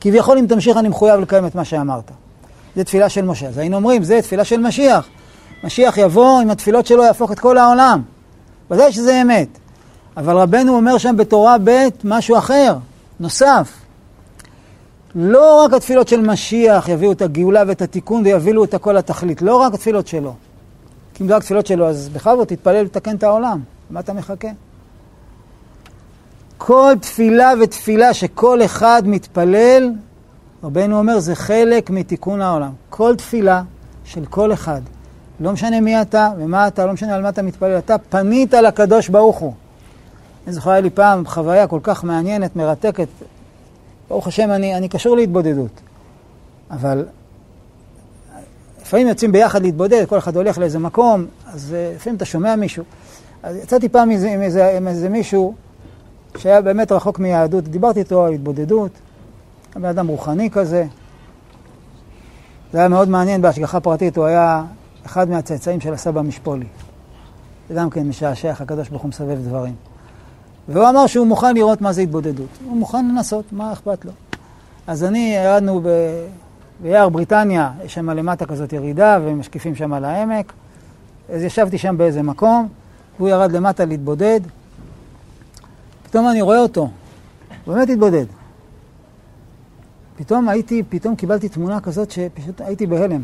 כביכול אם תמשיך אני מחויב לקיים את מה שאמרת. זה תפילה של משה. אז היינו אומרים, זה תפילה של משיח. משיח יבוא עם התפילות שלו, יהפוך את כל העולם. ודאי שזה אמת. אבל רבנו אומר שם בתורה ב' משהו אחר, נוסף. לא רק התפילות של משיח יביאו את הגאולה ואת התיקון ויבילו את הכל לתכלית, לא רק התפילות שלו. כי אם זה רק תפילות שלו, אז בכבוד תתפלל לתקן את העולם. מה אתה מחכה? כל תפילה ותפילה שכל אחד מתפלל, רבנו אומר, זה חלק מתיקון העולם. כל תפילה של כל אחד, לא משנה מי אתה ומה אתה, לא משנה על מה אתה מתפלל, אתה פנית לקדוש ברוך הוא. אני זוכר, היה לי פעם חוויה כל כך מעניינת, מרתקת. ברוך השם, אני, אני קשור להתבודדות. אבל לפעמים יוצאים ביחד להתבודד, כל אחד הולך לאיזה מקום, אז אה, לפעמים אתה שומע מישהו. אז יצאתי פעם עם עם, איזה, עם איזה מישהו שהיה באמת רחוק מיהדות, דיברתי איתו על התבודדות, בן אדם רוחני כזה. זה היה מאוד מעניין בהשגחה פרטית, הוא היה אחד מהצאצאים של הסבא משפולי. זה גם כן משעשע, הקדוש ברוך הוא מסבב דברים. והוא אמר שהוא מוכן לראות מה זה התבודדות. הוא מוכן לנסות, מה אכפת לו? אז אני, ירדנו ב... ביער בריטניה, יש שם למטה כזאת ירידה, ומשקיפים שם על העמק. אז ישבתי שם באיזה מקום, והוא ירד למטה להתבודד. פתאום אני רואה אותו, הוא באמת התבודד. פתאום הייתי, פתאום קיבלתי תמונה כזאת שפשוט הייתי בהלם.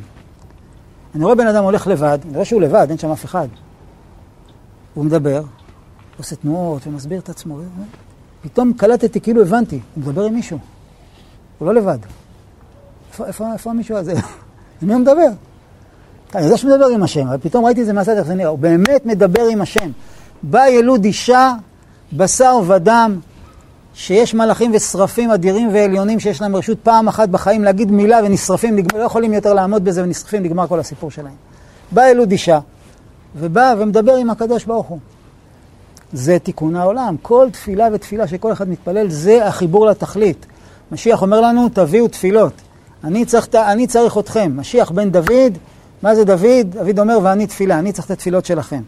אני רואה בן אדם הולך לבד, אני רואה שהוא לבד, אין שם אף אחד. הוא מדבר, עושה תנועות ומסביר את עצמו. פתאום קלטתי, כאילו הבנתי, הוא מדבר עם מישהו. הוא לא לבד. איפה, איפה, איפה המישהו הזה? [LAUGHS] עם מי הוא מדבר? אני יודע שהוא מדבר עם השם, אבל פתאום ראיתי את זה איך זה נראה. הוא באמת מדבר עם השם. בא ילוד אישה, בשר ודם, שיש מלאכים ושרפים אדירים ועליונים שיש להם רשות פעם אחת בחיים להגיד מילה ונשרפים, נגמר, לא יכולים יותר לעמוד בזה ונשרפים, נגמר כל הסיפור שלהם. בא ילוד אישה, ובא ומדבר עם הקדוש ברוך הוא. זה תיקון העולם. כל תפילה ותפילה שכל אחד מתפלל, זה החיבור לתכלית. משיח אומר לנו, תביאו תפילות. אני צריך, אני צריך אתכם. משיח בן דוד, מה זה דוד? דוד אומר, ואני תפילה, אני צריך את התפילות שלכם.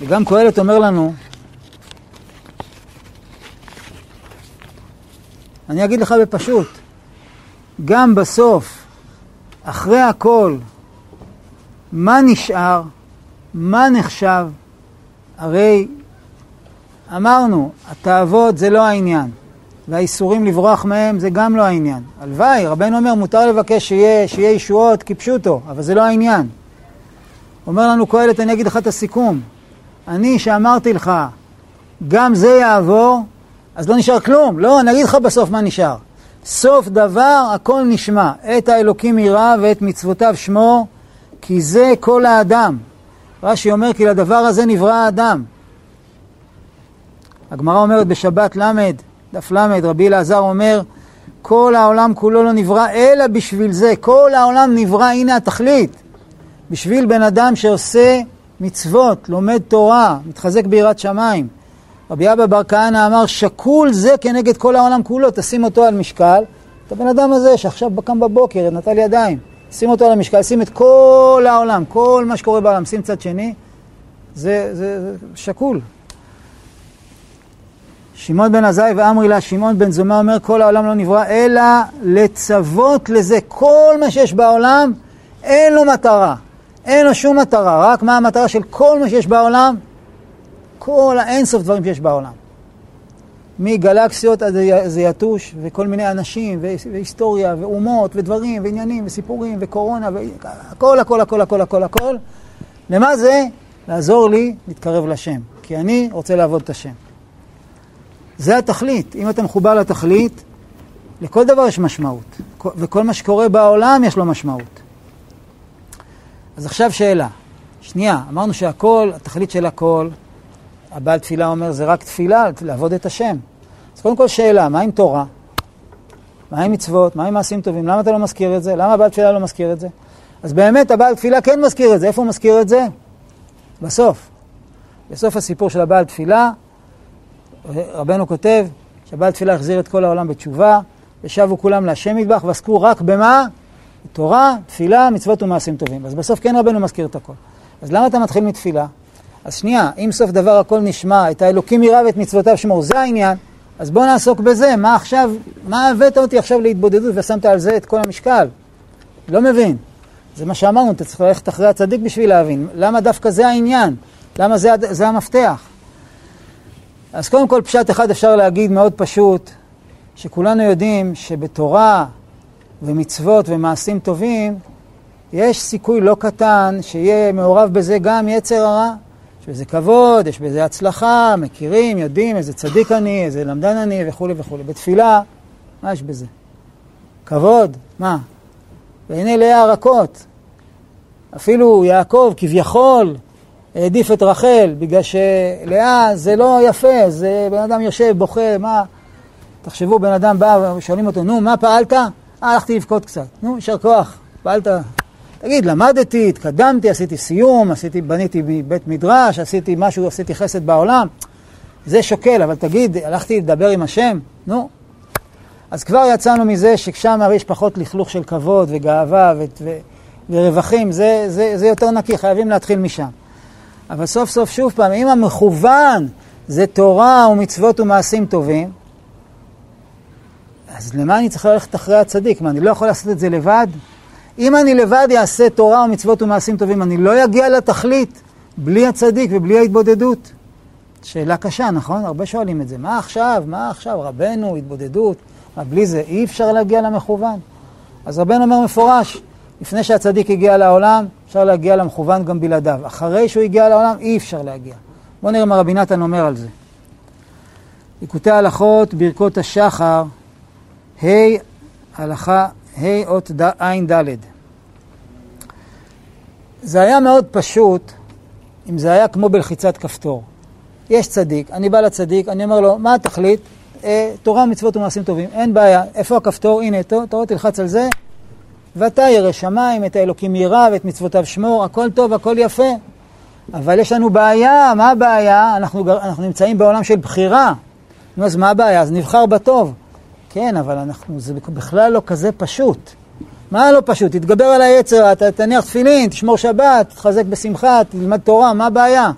וגם קהלת אומר לנו, אני אגיד לך בפשוט, גם בסוף, אחרי הכל, מה נשאר? מה נחשב? הרי אמרנו, התאוות זה לא העניין, והאיסורים לברוח מהם זה גם לא העניין. הלוואי, רבנו אומר, מותר לבקש שיהיה, שיהיה ישועות כפשוטו, אבל זה לא העניין. אומר לנו קהלת, אני אגיד לך את הסיכום. אני שאמרתי לך, גם זה יעבור, אז לא נשאר כלום. לא, אני אגיד לך בסוף מה נשאר. סוף דבר הכל נשמע. את האלוקים ירא ואת מצוותיו שמו, כי זה כל האדם. רש"י אומר כי לדבר הזה נברא האדם. הגמרא אומרת בשבת ל', דף ל', רבי אלעזר אומר, כל העולם כולו לא נברא אלא בשביל זה. כל העולם נברא, הנה התכלית. בשביל בן אדם שעושה מצוות, לומד תורה, מתחזק ביראת שמיים. רבי אבא בר כהנא אמר, שקול זה כנגד כל העולם כולו, תשים אותו על משקל. את הבן אדם הזה שעכשיו קם בבוקר, נטל ידיים, שים אותו על המשקל, שים את כל העולם, כל מה שקורה בעולם, שים צד שני, זה, זה, זה שקול. שמעון בן עזאי ואמרי לה, שמעון בן זומא אומר, כל העולם לא נברא, אלא לצוות לזה. כל מה שיש בעולם, אין לו מטרה. אין לו שום מטרה, רק מה המטרה של כל מה שיש בעולם? כל האינסוף דברים שיש בעולם. מגלקסיות עד זה יתוש, וכל מיני אנשים, והיסטוריה, ואומות, ודברים, ועניינים, וסיפורים, וקורונה, והכל, הכל, הכל, הכל, הכל, הכל. למה זה? לעזור לי להתקרב לשם. כי אני רוצה לעבוד את השם. זה התכלית. אם אתה מחובר לתכלית, לכל דבר יש משמעות. וכל מה שקורה בעולם יש לו משמעות. אז עכשיו שאלה. שנייה, אמרנו שהכל, התכלית של הכל, הבעל תפילה אומר, זה רק תפילה, לעבוד את השם. אז קודם כל שאלה, מה עם תורה? מה עם מצוות? מה עם מעשים טובים? למה אתה לא מזכיר את זה? למה הבעל תפילה לא מזכיר את זה? אז באמת הבעל תפילה כן מזכיר את זה. איפה הוא מזכיר את זה? בסוף. בסוף הסיפור של הבעל תפילה, רבנו כותב שהבעל תפילה החזיר את כל העולם בתשובה, ושבו כולם להשם מטבח, ועסקו רק במה? תורה, תפילה, מצוות ומעשים טובים. אז בסוף כן רבנו מזכיר את הכל. אז למה אתה מתחיל מתפילה? אז שנייה, אם סוף דבר הכל נשמע, את האלוקים יראה ואת מצוותיו שמור, זה העניין, אז בוא נעסוק בזה. מה עכשיו, מה הבאת אותי עכשיו להתבודדות ושמת על זה את כל המשקל? לא מבין. זה מה שאמרנו, אתה צריך ללכת אחרי הצדיק בשביל להבין. למה דווקא זה העניין? למה זה, זה המפתח? אז קודם כל, פשט אחד אפשר להגיד מאוד פשוט, שכולנו יודעים שבתורה ומצוות ומעשים טובים, יש סיכוי לא קטן שיהיה מעורב בזה גם יצר הרע. יש בזה כבוד, יש בזה הצלחה, מכירים, יודעים איזה צדיק אני, איזה למדן אני וכולי וכולי. בתפילה, מה יש בזה? כבוד, מה? בעיני לאה רכות. אפילו יעקב כביכול העדיף את רחל, בגלל שלאה זה לא יפה, זה בן אדם יושב, בוכה, מה? תחשבו, בן אדם בא ושואלים אותו, נו, מה פעלת? הלכתי לבכות קצת. נו, יישר כוח, פעלת. תגיד, למדתי, התקדמתי, עשיתי סיום, עשיתי, בניתי בית מדרש, עשיתי משהו, עשיתי חסד בעולם. זה שוקל, אבל תגיד, הלכתי לדבר עם השם? נו. אז כבר יצאנו מזה ששם יש פחות לכלוך של כבוד וגאווה ו- ו- ורווחים, זה, זה, זה יותר נקי, חייבים להתחיל משם. אבל סוף סוף, שוב פעם, אם המכוון זה תורה ומצוות ומעשים טובים, אז למה אני צריך ללכת אחרי הצדיק? מה, אני לא יכול לעשות את זה לבד? אם אני לבד אעשה תורה ומצוות ומעשים טובים, אני לא אגיע לתכלית בלי הצדיק ובלי ההתבודדות. שאלה קשה, נכון? הרבה שואלים את זה. מה עכשיו? מה עכשיו? רבנו, התבודדות. מה, בלי זה אי אפשר להגיע למכוון. אז רבנו אומר מפורש, לפני שהצדיק הגיע לעולם, אפשר להגיע למכוון גם בלעדיו. אחרי שהוא הגיע לעולם, אי אפשר להגיע. בואו נראה מה רבי נתן אומר על זה. ליקוטי הלכות, ברכות השחר, ה' הלכה ה' אות ע' ד'. זה היה מאוד פשוט אם זה היה כמו בלחיצת כפתור. יש צדיק, אני בא לצדיק, אני אומר לו, מה התכלית? אה, תורה, מצוות ומעשים טובים. אין בעיה. איפה הכפתור? הנה, תורה, תלחץ על זה. ואתה ירא שמיים, את האלוקים ירא ואת מצוותיו שמור, הכל טוב, הכל יפה. אבל יש לנו בעיה, מה הבעיה? אנחנו, אנחנו נמצאים בעולם של בחירה. נו, אז מה הבעיה? אז נבחר בטוב. כן, אבל אנחנו, זה בכלל לא כזה פשוט. מה לא פשוט? תתגבר על היצר, אתה תניח תפילין, תשמור שבת, תחזק בשמחה, תלמד תורה, מה הבעיה?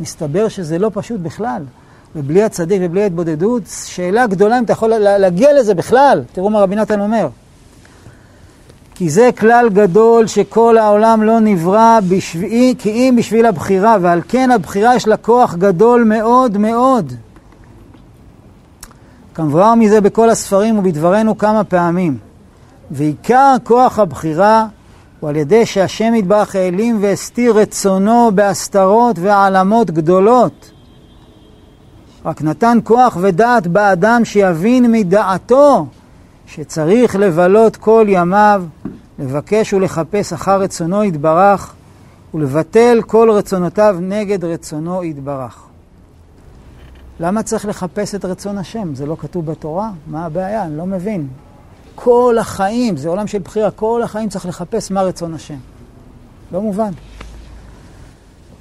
מסתבר שזה לא פשוט בכלל. ובלי הצדיק ובלי ההתבודדות, שאלה גדולה אם אתה יכול להגיע לזה בכלל. תראו מה רבי נתן אומר. כי זה כלל גדול שכל העולם לא נברא בשביעי, כי אם בשביל הבחירה, ועל כן הבחירה יש לה כוח גדול מאוד מאוד. כמבואר מזה בכל הספרים ובדברנו כמה פעמים. ועיקר כוח הבחירה הוא על ידי שהשם יתברך העלים והסתיר רצונו בהסתרות והעלמות גדולות. רק נתן כוח ודעת באדם שיבין מדעתו שצריך לבלות כל ימיו, לבקש ולחפש אחר רצונו יתברך, ולבטל כל רצונותיו נגד רצונו יתברך. למה צריך לחפש את רצון השם? זה לא כתוב בתורה? מה הבעיה? אני לא מבין. כל החיים, זה עולם של בחירה, כל החיים צריך לחפש מה רצון השם. לא מובן.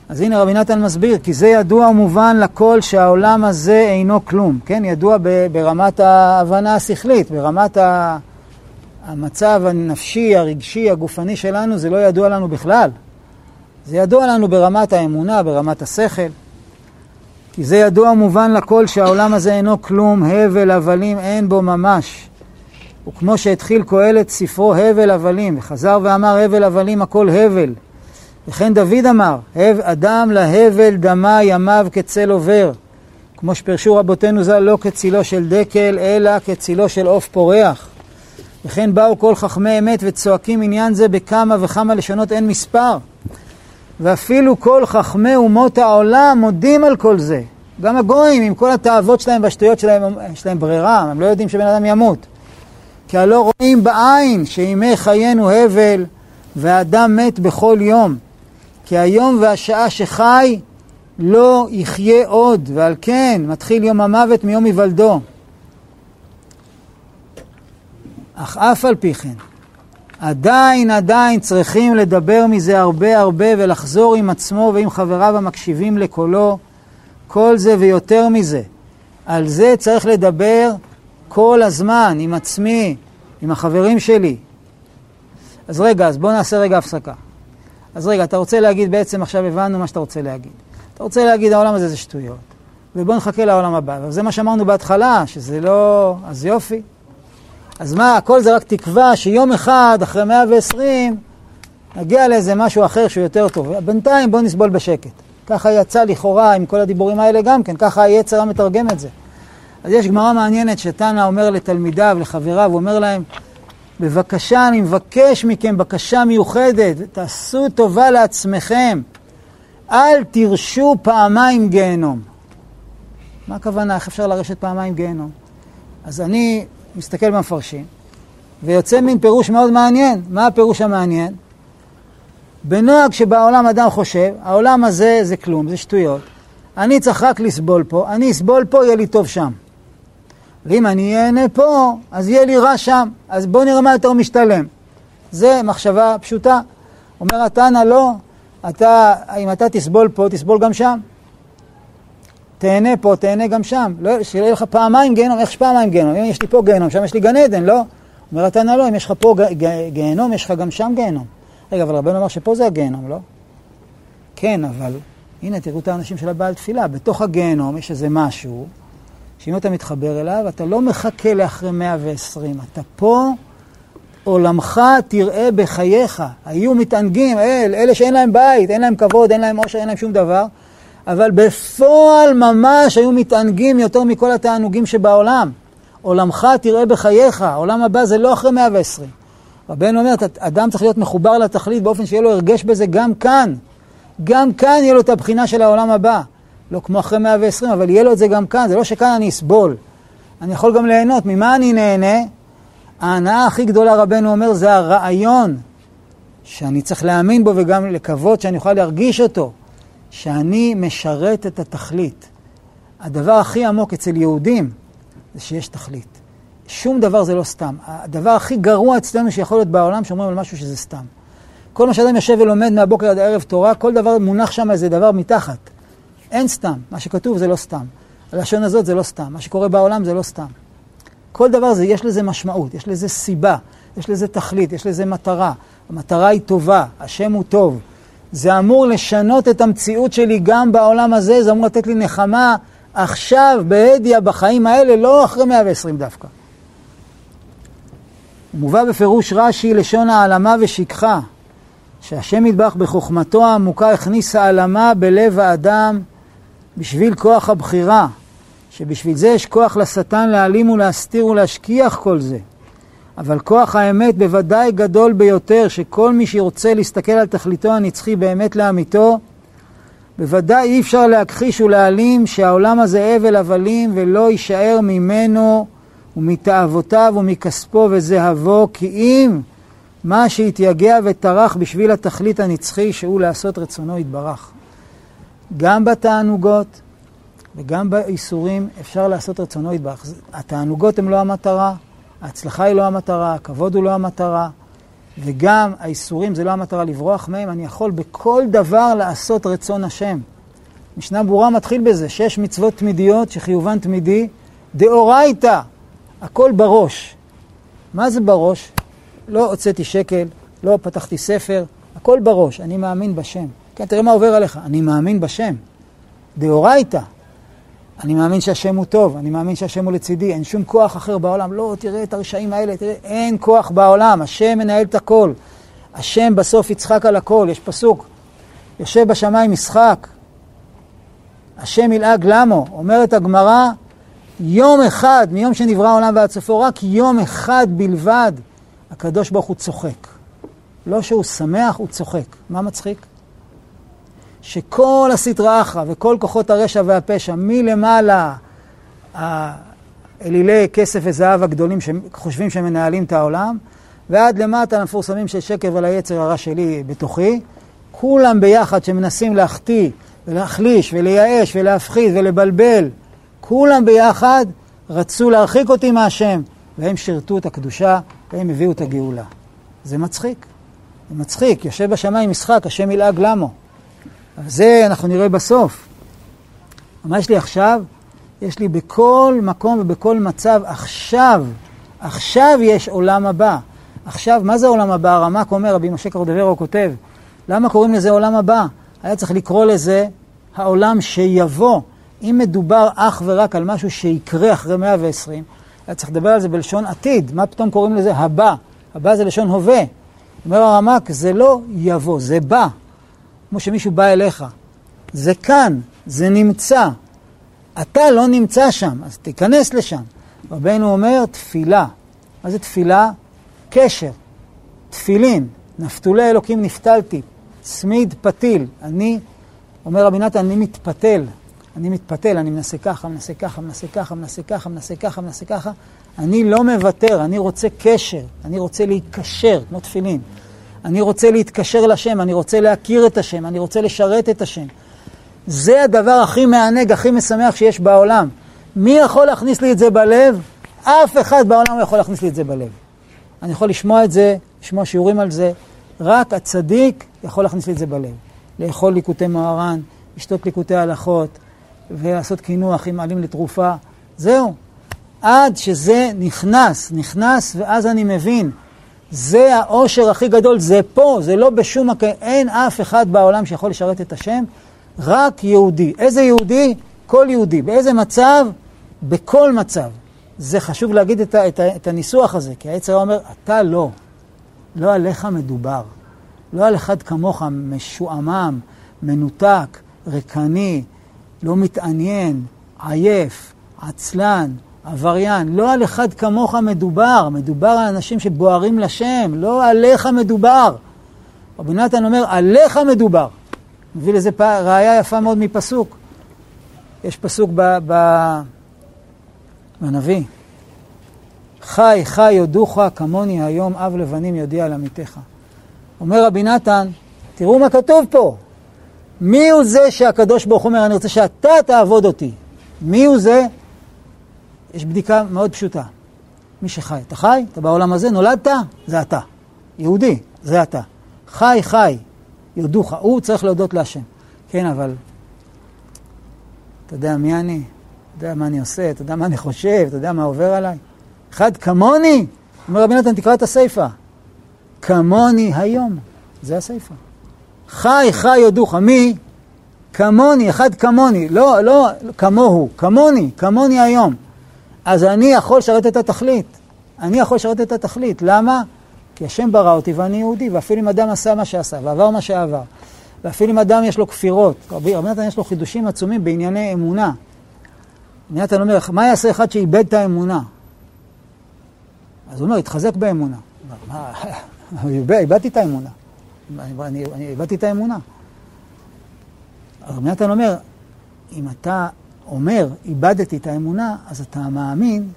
אז הנה רבי נתן מסביר, כי זה ידוע ומובן לכל שהעולם הזה אינו כלום, כן? ידוע ברמת ההבנה השכלית, ברמת המצב הנפשי, הרגשי, הגופני שלנו, זה לא ידוע לנו בכלל. זה ידוע לנו ברמת האמונה, ברמת השכל. כי זה ידוע ומובן לכל שהעולם הזה אינו כלום, הבל הבלים אין בו ממש. וכמו שהתחיל קהלת ספרו הבל הבלים, וחזר ואמר הבל הבלים הכל הבל. וכן דוד אמר, אדם להבל דמה ימיו כצל עובר. כמו שפרשו רבותינו ז"ל, לא כצילו של דקל, אלא כצילו של עוף פורח. וכן באו כל חכמי אמת וצועקים עניין זה בכמה וכמה לשונות אין מספר. ואפילו כל חכמי אומות העולם מודים על כל זה. גם הגויים, עם כל התאוות שלהם והשטויות שלהם, יש להם ברירה, הם לא יודעים שבן אדם ימות. כי הלא רואים בעין שימי חיינו הבל, והאדם מת בכל יום. כי היום והשעה שחי לא יחיה עוד, ועל כן מתחיל יום המוות מיום היוולדו. אך אף על פי כן, עדיין עדיין צריכים לדבר מזה הרבה הרבה ולחזור עם עצמו ועם חבריו המקשיבים לקולו, כל זה ויותר מזה. על זה צריך לדבר כל הזמן, עם עצמי, עם החברים שלי. אז רגע, אז בואו נעשה רגע הפסקה. אז רגע, אתה רוצה להגיד, בעצם עכשיו הבנו מה שאתה רוצה להגיד. אתה רוצה להגיד, העולם הזה זה שטויות. ובוא נחכה לעולם הבא. וזה מה שאמרנו בהתחלה, שזה לא... אז יופי. אז מה, הכל זה רק תקווה שיום אחד, אחרי 120, נגיע לאיזה משהו אחר שהוא יותר טוב. בינתיים בוא נסבול בשקט. ככה יצא לכאורה עם כל הדיבורים האלה גם כן, ככה היצר המתרגם את זה. אז יש גמרא מעניינת שתנא אומר לתלמידיו, לחבריו, הוא אומר להם, בבקשה, אני מבקש מכם בקשה מיוחדת, תעשו טובה לעצמכם, אל תרשו פעמיים גיהנום. מה הכוונה? איך אפשר לרשת פעמיים גיהנום? אז אני מסתכל במפרשים, ויוצא מין פירוש מאוד מעניין. מה הפירוש המעניין? בנוהג שבעולם אדם חושב, העולם הזה זה כלום, זה שטויות. אני צריך רק לסבול פה, אני אסבול פה, יהיה לי טוב שם. ואם אני אהנה פה, אז יהיה לי רע שם. אז בואו נראה מה יותר משתלם. זה מחשבה פשוטה. אומר התנא, לא, אתה, אם אתה תסבול פה, תסבול גם שם. תהנה פה, תהנה גם שם. לא, שיהיה לך פעמיים גיהנום, איך יש פעמיים גיהנום? אם יש לי פה גיהנום, שם יש לי גן עדן, לא? אומר התנא, לא, אם יש לך פה גיהנום, יש לך גם שם גיהנום. רגע, אבל רבנו אמר שפה זה הגיהנום, לא? כן, אבל הנה, תראו את האנשים של הבעל תפילה. בתוך הגיהנום יש איזה משהו, שאם אתה מתחבר אליו, אתה לא מחכה לאחרי 120. אתה פה, עולמך תראה בחייך. היו מתענגים, אל, אלה שאין להם בית, אין להם כבוד, אין להם עושר, אין להם שום דבר. אבל בפועל ממש היו מתענגים יותר מכל התענוגים שבעולם. עולמך תראה בחייך, העולם הבא זה לא אחרי 120. רבנו אומר, אדם צריך להיות מחובר לתכלית באופן שיהיה לו הרגש בזה גם כאן. גם כאן יהיה לו את הבחינה של העולם הבא. לא כמו אחרי 120, אבל יהיה לו את זה גם כאן. זה לא שכאן אני אסבול. אני יכול גם ליהנות. ממה אני נהנה? ההנאה הכי גדולה, רבנו אומר, זה הרעיון שאני צריך להאמין בו וגם לקוות שאני אוכל להרגיש אותו. שאני משרת את התכלית. הדבר הכי עמוק אצל יהודים זה שיש תכלית. שום דבר זה לא סתם. הדבר הכי גרוע אצלנו שיכול להיות בעולם, שאומרים על משהו שזה סתם. כל מה שאדם יושב ולומד מהבוקר עד הערב תורה, כל דבר מונח שם איזה דבר מתחת. אין סתם. מה שכתוב זה לא סתם. הלשון הזאת זה לא סתם. מה שקורה בעולם זה לא סתם. כל דבר זה, יש לזה משמעות, יש לזה סיבה, יש לזה תכלית, יש לזה מטרה. המטרה היא טובה, השם הוא טוב. זה אמור לשנות את המציאות שלי גם בעולם הזה, זה אמור לתת לי נחמה עכשיו, בהדיא, בחיים האלה, לא אחרי 120 דווקא. מובא בפירוש רש"י לשון העלמה ושכחה, שהשם ידבח בחוכמתו העמוקה הכניס העלמה בלב האדם בשביל כוח הבחירה, שבשביל זה יש כוח לשטן להעלים ולהסתיר ולהשכיח כל זה. אבל כוח האמת בוודאי גדול ביותר, שכל מי שירצה להסתכל על תכליתו הנצחי באמת לאמיתו, בוודאי אי אפשר להכחיש ולהעלים שהעולם הזה הבל הבלים ולא יישאר ממנו ומתאוותיו ומכספו וזהבו, כי אם מה שהתייגע וטרח בשביל התכלית הנצחי שהוא לעשות רצונו יתברך. גם בתענוגות וגם באיסורים אפשר לעשות רצונו יתברך. התענוגות הן לא המטרה, ההצלחה היא לא המטרה, הכבוד הוא לא המטרה, וגם האיסורים זה לא המטרה לברוח מהם, אני יכול בכל דבר לעשות רצון השם. משנה ברורה מתחיל בזה, שש מצוות תמידיות שחיובן תמידי, דאורייתא, הכל בראש. מה זה בראש? לא הוצאתי שקל, לא פתחתי ספר, הכל בראש, אני מאמין בשם. כן, תראה מה עובר עליך, אני מאמין בשם. דאורייתא. אני מאמין שהשם הוא טוב, אני מאמין שהשם הוא לצידי, אין שום כוח אחר בעולם. לא, תראה את הרשעים האלה, תראה, אין כוח בעולם, השם מנהל את הכל. השם בסוף יצחק על הכל, יש פסוק, יושב בשמיים ישחק, השם ילעג למו, אומרת הגמרא, יום אחד, מיום שנברא העולם ועד סופו, רק יום אחד בלבד, הקדוש ברוך הוא צוחק. לא שהוא שמח, הוא צוחק. מה מצחיק? שכל הסטרא אחרא וכל כוחות הרשע והפשע מלמעלה, אלילי כסף וזהב הגדולים שחושבים שהם מנהלים את העולם, ועד למטה למפורסמים של שקר וליצר הרע שלי בתוכי, כולם ביחד שמנסים להחטיא ולהחליש ולייאש ולהפחיד ולבלבל, כולם ביחד רצו להרחיק אותי מהשם, והם שירתו את הקדושה הם הביאו את הגאולה. זה מצחיק. זה מצחיק, יושב בשמיים משחק, השם ילעג למו. אבל זה אנחנו נראה בסוף. מה יש לי עכשיו? יש לי בכל מקום ובכל מצב עכשיו, עכשיו יש עולם הבא. עכשיו, מה זה עולם הבא? הרמ"ק אומר, רבי משה קורדברו כותב, למה קוראים לזה עולם הבא? היה צריך לקרוא לזה העולם שיבוא. אם מדובר אך ורק על משהו שיקרה אחרי 120, היה צריך לדבר על זה בלשון עתיד. מה פתאום קוראים לזה הבא? הבא זה לשון הווה. אומר הרמ"ק, זה לא יבוא, זה בא. כמו שמישהו בא אליך. זה כאן, זה נמצא. אתה לא נמצא שם, אז תיכנס לשם. רבנו אומר, תפילה. מה זה תפילה? קשר. תפילין. נפתולי אלוקים נפתלתי. צמיד פתיל. אני, אומר רבי נתן, אני מתפתל. אני מתפתל, אני מנסה ככה, מנסה ככה, מנסה ככה, מנסה ככה, מנסה ככה, מנסה ככה. אני לא מוותר, אני רוצה קשר, אני רוצה להיקשר, כמו תפילין. אני רוצה להתקשר לשם, אני רוצה להכיר את השם, אני רוצה לשרת את השם. זה הדבר הכי מענג, הכי משמח שיש בעולם. מי יכול להכניס לי את זה בלב? אף אחד בעולם לא יכול להכניס לי את זה בלב. אני יכול לשמוע את זה, לשמוע שיעורים על זה, רק הצדיק יכול להכניס לי את זה בלב. לאכול ליקוטי מוהר"ן, לשתות ליקוטי הלכות, ולעשות קינוח אם מעלים לתרופה. זהו. עד שזה נכנס, נכנס, ואז אני מבין. זה העושר הכי גדול, זה פה, זה לא בשום מקום, אין אף אחד בעולם שיכול לשרת את השם, רק יהודי. איזה יהודי? כל יהודי. באיזה מצב? בכל מצב. זה חשוב להגיד את, ה, את, ה, את הניסוח הזה, כי היצר אומר, אתה לא, לא עליך מדובר. לא על אחד כמוך משועמם, מנותק, ריקני, לא מתעניין, עייף, עצלן, עבריין. לא על אחד כמוך מדובר, מדובר על אנשים שבוערים לשם, לא עליך מדובר. רבי נתן אומר, עליך מדובר. מביא לזה ראייה יפה מאוד מפסוק. יש פסוק ב, ב, בנביא. חי, חי יודוך כמוני היום, אב לבנים יודיע על עמיתך. אומר רבי נתן, תראו מה כתוב פה. מי הוא זה שהקדוש ברוך הוא אומר, אני רוצה שאתה תעבוד אותי? מי הוא זה? יש בדיקה מאוד פשוטה. מי שחי. אתה חי? אתה בעולם הזה? נולדת? זה אתה. יהודי, זה אתה. חי, חי, יודוך. הוא צריך להודות להשם. כן, אבל אתה יודע מי אני? אתה יודע מה אני עושה? אתה יודע מה אני חושב? אתה יודע מה עובר עליי? אחד כמוני? אומר רבי נתן, תקרא את הסיפא. כמוני היום. זה הסיפא. חי, חי יודוך. מי? כמוני, אחד כמוני. לא, לא כמוהו, כמוני, כמוני היום. אז אני יכול לשרת את התכלית. אני יכול לשרת את התכלית. למה? כי השם ברא אותי ואני יהודי, ואפילו אם אדם עשה מה שעשה, ועבר מה שעבר, ואפילו אם אדם יש לו כפירות, רבי נתן יש לו חידושים עצומים בענייני אמונה. נתן אומר, מה יעשה אחד שאיבד את האמונה? אז הוא אומר, התחזק באמונה. [LAUGHS] איבדתי את האמונה. אני איבדתי את האמונה. רבי נתן אומר, אם אתה אומר, איבדתי את האמונה, אז אתה מאמין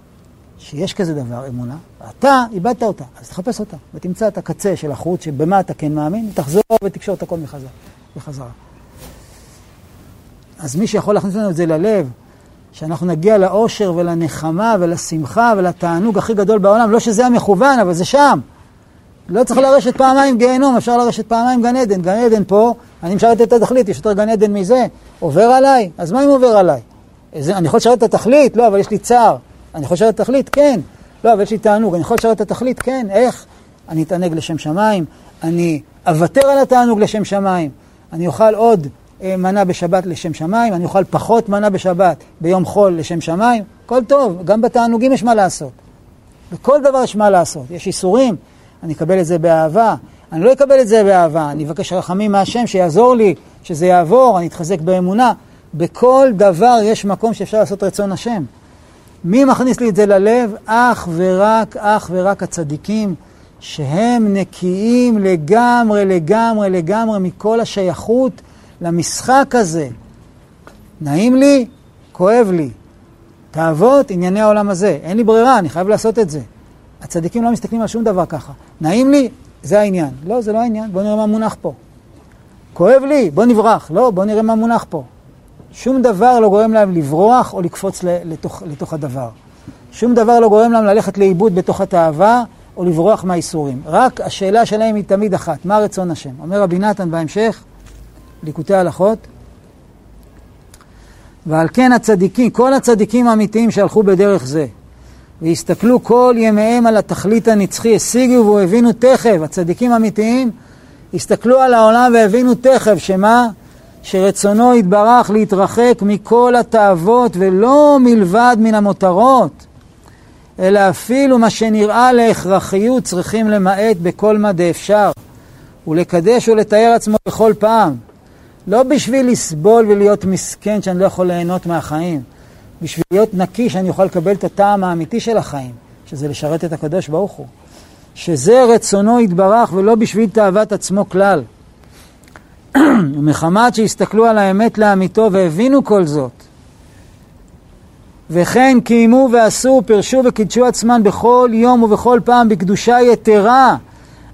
שיש כזה דבר, אמונה, ואתה איבדת אותה, אז תחפש אותה, ותמצא את הקצה של החוץ, שבמה אתה כן מאמין, תחזור ותקשור את הכל מחזרה. בחזרה. אז מי שיכול להכניס לנו את זה ללב, שאנחנו נגיע לאושר ולנחמה ולשמחה ולתענוג הכי גדול בעולם, לא שזה המכוון, אבל זה שם. לא צריך לרשת פעמיים גיהנום, אפשר לרשת פעמיים גן עדן. גן עדן פה, אני משרת את התכלית, יש יותר גן עדן מזה. עובר עליי? אז מה אם עובר עליי? זה, אני יכול לשרת את התכלית? לא, אבל יש לי צער. אני יכול לשרת את התכלית? כן. לא, אבל יש לי תענוג. אני יכול לשרת את התכלית? כן. איך? אני אתענג לשם שמיים, אני אוותר על התענוג לשם שמיים, אני אוכל עוד אה, מנה בשבת לשם שמיים, אני אוכל פחות מנה בשבת ביום חול לשם שמיים, הכל טוב, גם בתענוגים יש מה לעשות. בכל דבר יש מה לעשות. יש איסורים, אני אקבל את זה באהבה. אני לא אקבל את זה באהבה, אני אבקש רחמים מהשם שיעזור לי, שזה יעבור, אני אתחזק באמונה. בכל דבר יש מקום שאפשר לעשות רצון השם. מי מכניס לי את זה ללב? אך ורק, אך ורק הצדיקים, שהם נקיים לגמרי, לגמרי, לגמרי מכל השייכות למשחק הזה. נעים לי, כואב לי. תאוות, ענייני העולם הזה. אין לי ברירה, אני חייב לעשות את זה. הצדיקים לא מסתכלים על שום דבר ככה. נעים לי, זה העניין. לא, זה לא העניין, בואו נראה מה מונח פה. כואב לי, בואו נברח. לא, בואו נראה מה מונח פה. שום דבר לא גורם להם לברוח או לקפוץ לתוך, לתוך הדבר. שום דבר לא גורם להם ללכת לאיבוד בתוך התאווה או לברוח מהאיסורים. רק השאלה שלהם היא תמיד אחת, מה רצון השם? אומר רבי נתן בהמשך, ליקוטי הלכות, ועל כן הצדיקים, כל הצדיקים האמיתיים שהלכו בדרך זה, והסתכלו כל ימיהם על התכלית הנצחי, השיגו והבינו תכף, הצדיקים האמיתיים הסתכלו על העולם והבינו תכף שמה? שרצונו יתברך להתרחק מכל התאוות ולא מלבד מן המותרות, אלא אפילו מה שנראה להכרחיות צריכים למעט בכל מה דאפשר, ולקדש ולתאר עצמו בכל פעם. לא בשביל לסבול ולהיות מסכן שאני לא יכול ליהנות מהחיים, בשביל להיות נקי שאני אוכל לקבל את הטעם האמיתי של החיים, שזה לשרת את הקדוש ברוך הוא. שזה רצונו יתברך ולא בשביל תאוות עצמו כלל. [CLEARS THROAT] ומחמת שהסתכלו על האמת לאמיתו והבינו כל זאת. וכן קיימו ועשו, פרשו וקידשו עצמן בכל יום ובכל פעם בקדושה יתרה,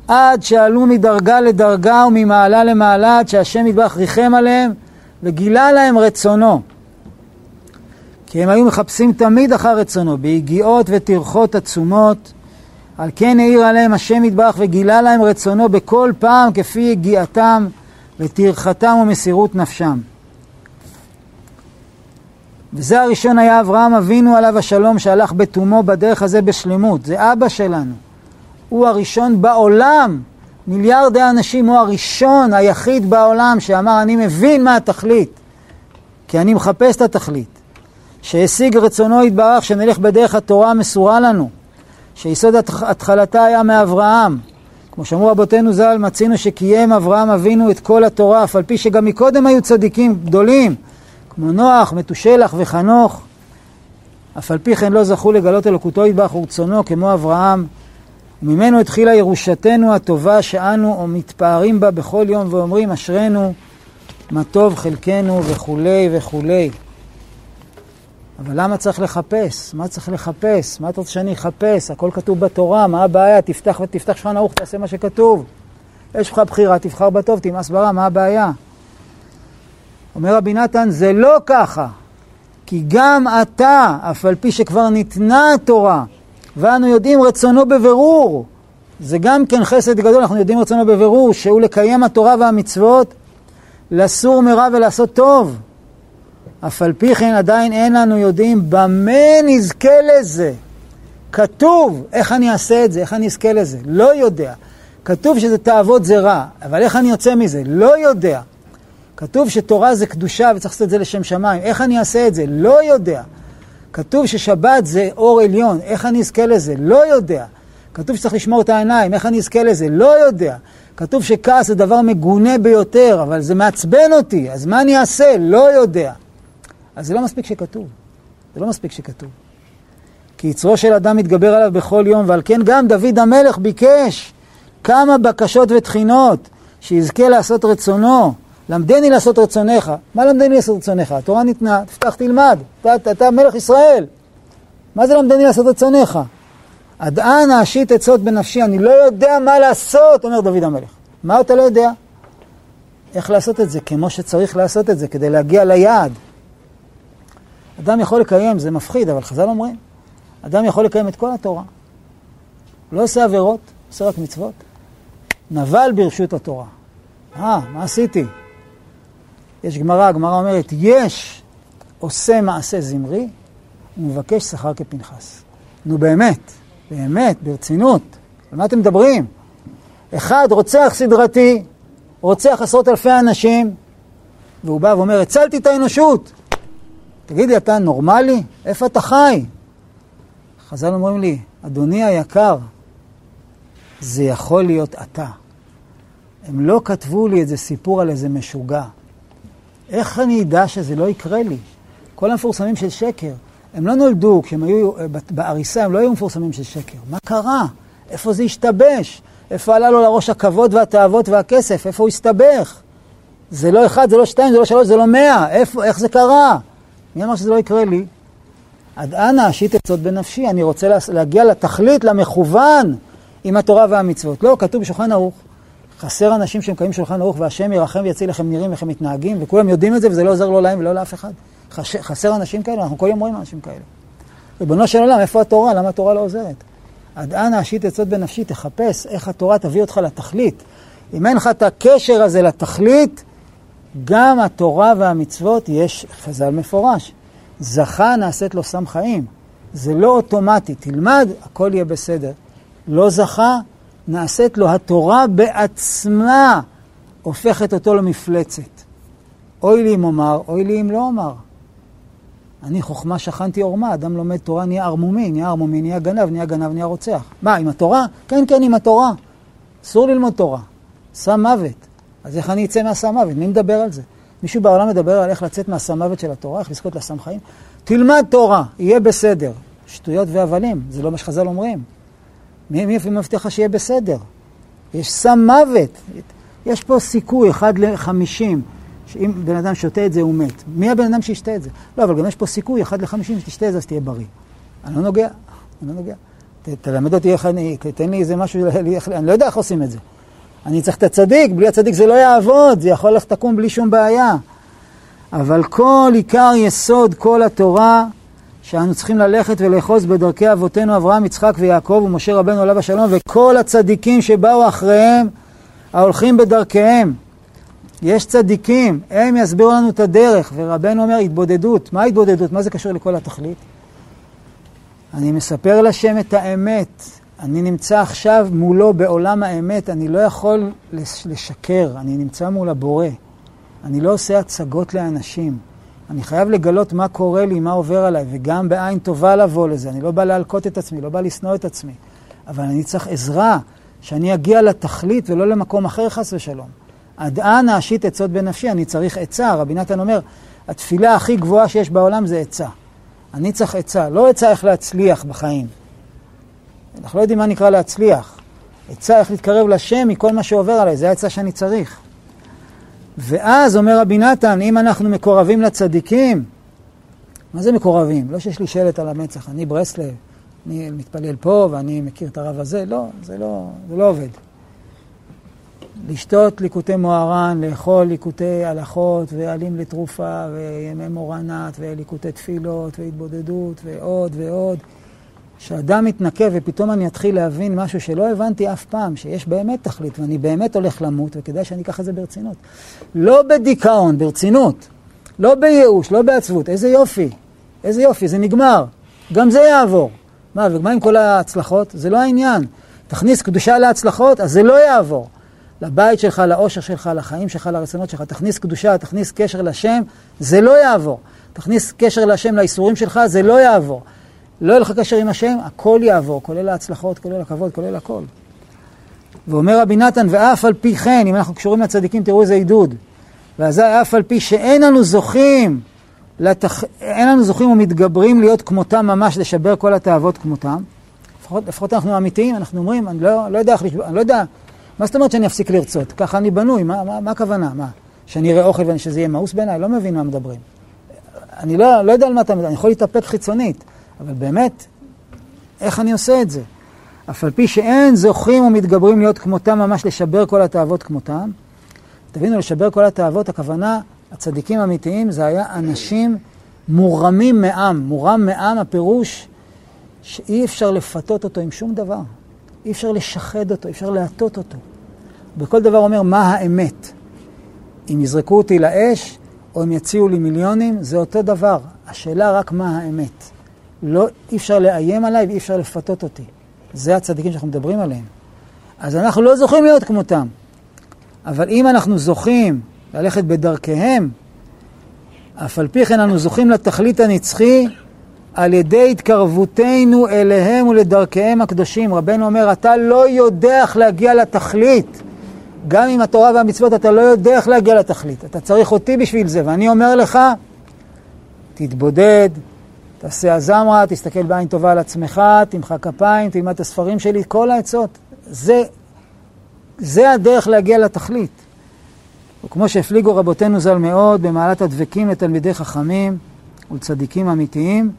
עד שעלו מדרגה לדרגה וממעלה למעלה, עד שהשם יתברך ריחם עליהם וגילה להם רצונו. כי הם היו מחפשים תמיד אחר רצונו, ביגיעות וטרחות עצומות. על כן העיר עליהם השם יתברך וגילה להם רצונו בכל פעם כפי יגיעתם וטרחתם ומסירות נפשם. וזה הראשון היה אברהם אבינו עליו השלום שהלך בתומו בדרך הזה בשלמות. זה אבא שלנו. הוא הראשון בעולם, מיליארדי אנשים, הוא הראשון, היחיד בעולם שאמר אני מבין מה התכלית, כי אני מחפש את התכלית. שהשיג רצונו יתברך שנלך בדרך התורה המסורה לנו, שיסוד התחלתה היה מאברהם. כמו שאמרו רבותינו ז"ל, מצינו שקיים אברהם אבינו את כל התורה, אף על פי שגם מקודם היו צדיקים גדולים, כמו נוח, מתושלח וחנוך, אף על פי כן לא זכו לגלות אלוקותו יתברך ורצונו כמו אברהם. וממנו התחילה ירושתנו הטובה שאנו מתפארים בה בכל יום ואומרים אשרינו, מה טוב חלקנו וכולי וכולי. אבל למה צריך לחפש? מה צריך לחפש? מה אתה רוצה שאני אחפש? הכל כתוב בתורה, מה הבעיה? תפתח ותפתח שולחן ערוך, תעשה מה שכתוב. יש לך בחירה, תבחר בטוב, תמאס ברע, מה הבעיה? אומר רבי נתן, זה לא ככה. כי גם אתה, אף על פי שכבר ניתנה התורה, ואנו יודעים רצונו בבירור, זה גם כן חסד גדול, אנחנו יודעים רצונו בבירור, שהוא לקיים התורה והמצוות, לסור מרע ולעשות טוב. אף על פי כן עדיין אין לנו יודעים במה נזכה לזה. כתוב, איך אני אעשה את זה, איך אני אזכה לזה, לא יודע. כתוב שזה תאוות זה רע, אבל איך אני יוצא מזה? לא יודע. כתוב שתורה זה קדושה וצריך לעשות את זה לשם שמיים, איך אני אעשה את זה? לא יודע. כתוב ששבת זה אור עליון, איך אני אזכה לזה? לא יודע. כתוב שצריך לשמור את העיניים, איך אני אזכה לזה? לא יודע. כתוב שכעס זה דבר מגונה ביותר, אבל זה מעצבן אותי, אז מה אני אעשה? לא יודע. אז זה לא מספיק שכתוב. זה לא מספיק שכתוב. כי יצרו של אדם מתגבר עליו בכל יום, ועל כן גם דוד המלך ביקש כמה בקשות ותחינות שיזכה לעשות רצונו. למדני לעשות רצונך. מה למדני לעשות רצונך? התורה ניתנה, תפתח תלמד. אתה, אתה מלך ישראל. מה זה למדני לעשות רצונך? עד אנה אשית עצות בנפשי, אני לא יודע מה לעשות, אומר דוד המלך. מה אתה לא יודע? איך לעשות את זה כמו שצריך לעשות את זה כדי להגיע ליעד. אדם יכול לקיים, זה מפחיד, אבל חז"ל אומרים, אדם יכול לקיים את כל התורה. לא עושה עבירות, עושה רק מצוות. נבל ברשות התורה. אה, מה עשיתי? יש גמרא, הגמרא אומרת, יש עושה מעשה זמרי ומבקש שכר כפנחס. נו באמת, באמת, ברצינות, על מה אתם מדברים? אחד רוצח סדרתי, רוצח עשרות אלפי אנשים, והוא בא ואומר, הצלתי את האנושות. תגיד לי, אתה נורמלי? איפה אתה חי? חז"ל אומרים לי, אדוני היקר, זה יכול להיות אתה. הם לא כתבו לי איזה סיפור על איזה משוגע. איך אני אדע שזה לא יקרה לי? כל המפורסמים של שקר, הם לא נולדו, כשהם היו אה, בעריסה, הם לא היו מפורסמים של שקר. מה קרה? איפה זה השתבש? איפה עלה לו לראש הכבוד והתאוות והכסף? איפה הוא הסתבך? זה לא אחד, זה לא שתיים, זה לא שלוש, זה לא מאה. איפה, איך זה קרה? מי אמר שזה לא יקרה לי? עד אנה אשית עצות בנפשי, אני רוצה להגיע לתכלית, למכוון, עם התורה והמצוות. לא, כתוב בשולחן ערוך. חסר אנשים שמקיימים שולחן ערוך והשם ירחם ויציל איך הם נראים, איך הם מתנהגים, וכולם יודעים את זה וזה לא עוזר לא להם ולא לאף אחד. חסר אנשים כאלה, אנחנו כל יום רואים אנשים כאלה. ריבונו של עולם, איפה התורה? למה התורה לא עוזרת? עד אנה אשית עצות בנפשי, תחפש איך התורה תביא אותך לתכלית. אם אין לך את הקשר הזה לתכלית, גם התורה והמצוות, יש חז"ל מפורש. זכה נעשית לו סם חיים. זה לא אוטומטי, תלמד, הכל יהיה בסדר. לא זכה, נעשית לו התורה בעצמה, הופכת אותו למפלצת. אוי לי אם אומר, אוי לי אם לא אומר. אני חוכמה שכנתי עורמה, אדם לומד תורה נהיה ערמומי, נהיה ערמומי, נהיה גנב, נהיה גנב, נהיה רוצח. מה, עם התורה? כן, כן, עם התורה. אסור ללמוד תורה. סם מוות. אז איך אני אצא מהסם מוות? מי מדבר על זה? מישהו בעולם מדבר על איך לצאת מהסם מוות של התורה, איך לזכות לסם חיים? תלמד תורה, יהיה בסדר. שטויות והבלים, זה לא מה שחז"ל אומרים. מי, מי מבטיח לך שיהיה בסדר? יש סם מוות. יש פה סיכוי, אחד לחמישים. שאם בן אדם שותה את זה, הוא מת. מי הבן אדם שישתה את זה? לא, אבל גם יש פה סיכוי, אחד לחמישים, שתשתה את זה, אז תהיה בריא. אני לא נוגע, אני לא נוגע. ת, תלמד אותי איך אני, תן לי איזה משהו, אני לא יודע איך עושים את זה. אני צריך את הצדיק, בלי הצדיק זה לא יעבוד, זה יכול ללכת לקום בלי שום בעיה. אבל כל עיקר יסוד כל התורה, שאנו צריכים ללכת ולאחוז בדרכי אבותינו אברהם, יצחק ויעקב ומשה רבנו עליו השלום, וכל הצדיקים שבאו אחריהם, ההולכים בדרכיהם. יש צדיקים, הם יסבירו לנו את הדרך, ורבנו אומר התבודדות. מה התבודדות? מה זה קשור לכל התכלית? אני מספר לשם את האמת. אני נמצא עכשיו מולו בעולם האמת, אני לא יכול לשקר, אני נמצא מול הבורא. אני לא עושה הצגות לאנשים. אני חייב לגלות מה קורה לי, מה עובר עליי, וגם בעין טובה לבוא לזה. אני לא בא להלקות את עצמי, לא בא לשנוא את עצמי. אבל אני צריך עזרה, שאני אגיע לתכלית ולא למקום אחר, חס ושלום. עד אנה אשית עצות בנפשי, אני צריך עצה. רבי נתן אומר, התפילה הכי גבוהה שיש בעולם זה עצה. אני צריך עצה, לא עצה איך להצליח בחיים. אנחנו לא יודעים מה נקרא להצליח. עצה איך להתקרב לשם מכל מה שעובר עליי, זה העצה שאני צריך. ואז אומר רבי נתן, אם אנחנו מקורבים לצדיקים, מה זה מקורבים? לא שיש לי שלט על המצח, אני ברסלב, אני מתפלל פה ואני מכיר את הרב הזה, לא, זה לא, זה לא עובד. לשתות ליקוטי מוהר"ן, לאכול ליקוטי הלכות ועלים לתרופה וימי מורנת וליקוטי תפילות והתבודדות ועוד ועוד. כשאדם מתנקה ופתאום אני אתחיל להבין משהו שלא הבנתי אף פעם, שיש באמת תכלית ואני באמת הולך למות וכדאי שאני אקח את זה ברצינות. לא בדיכאון, ברצינות. לא בייאוש, לא בעצבות. איזה יופי, איזה יופי, זה נגמר. גם זה יעבור. מה, ומה עם כל ההצלחות? זה לא העניין. תכניס קדושה להצלחות, אז זה לא יעבור. לבית שלך, לאושר שלך, לחיים שלך, לרצונות שלך. תכניס קדושה, תכניס קשר לשם, זה לא יעבור. תכניס קשר לשם לאיסורים שלך, זה לא יעבור. לא יהיה לך קשר עם השם, הכל יעבור, כולל ההצלחות, כולל הכבוד, כולל הכל. ואומר רבי נתן, ואף על פי כן, אם אנחנו קשורים לצדיקים, תראו איזה עידוד. ואזי אף על פי שאין לנו זוכים, לתח... אין לנו זוכים ומתגברים להיות כמותם ממש, לשבר כל התאוות כמותם. לפחות, לפחות אנחנו אמיתיים, אנחנו אומרים, אני לא, לא יודע איך לשבור, אני לא יודע, מה זאת אומרת שאני אפסיק לרצות? ככה אני בנוי, מה, מה, מה הכוונה? מה? שאני אראה אוכל ושזה יהיה מאוס בעיניי? לא מבין מה מדברים. אני לא, לא יודע על מה אתה מדבר, אני יכול להתאפק חיצונית. אבל באמת, איך אני עושה את זה? אף על פי שאין זוכים ומתגברים להיות כמותם, ממש לשבר כל התאוות כמותם. תבינו, לשבר כל התאוות, הכוונה, הצדיקים האמיתיים, זה היה אנשים מורמים מעם. מורם מעם, הפירוש שאי אפשר לפתות אותו עם שום דבר. אי אפשר לשחד אותו, אי אפשר להטות אותו. בכל דבר אומר, מה האמת? אם יזרקו אותי לאש, או אם יציעו לי מיליונים, זה אותו דבר. השאלה רק מה האמת. לא, אי אפשר לאיים עליי ואי אפשר לפתות אותי. זה הצדיקים שאנחנו מדברים עליהם. אז אנחנו לא זוכים להיות כמותם. אבל אם אנחנו זוכים ללכת בדרכיהם, אף על פי כן אנו זוכים לתכלית הנצחי על ידי התקרבותנו אליהם ולדרכיהם הקדושים. רבנו אומר, אתה לא יודע איך להגיע לתכלית. גם עם התורה והמצוות אתה לא יודע איך להגיע לתכלית. אתה צריך אותי בשביל זה. ואני אומר לך, תתבודד, תעשה הזמרה, תסתכל בעין טובה על עצמך, תמחא כפיים, תלמד את הספרים שלי, כל העצות. זה, זה הדרך להגיע לתכלית. וכמו שהפליגו רבותינו ז"ל מאוד במעלת הדבקים לתלמידי חכמים ולצדיקים אמיתיים,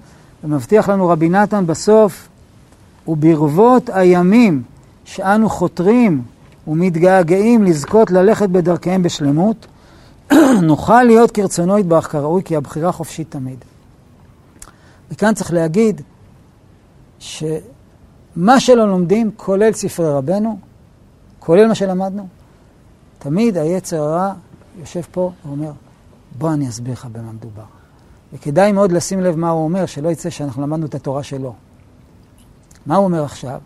ומבטיח לנו רבי נתן בסוף, וברבות הימים שאנו חותרים ומתגעגעים לזכות ללכת בדרכיהם בשלמות, [CLEARS THROAT] נוכל להיות כרצונו יתברך כראוי, כי הבחירה חופשית תמיד. וכאן צריך להגיד מה שלא לומדים, כולל ספרי רבנו, כולל מה שלמדנו, תמיד היצר הרע יושב פה ואומר, בוא אני אסביר לך במה מדובר. וכדאי מאוד לשים לב מה הוא אומר, שלא יצא שאנחנו למדנו את התורה שלו. מה הוא אומר עכשיו?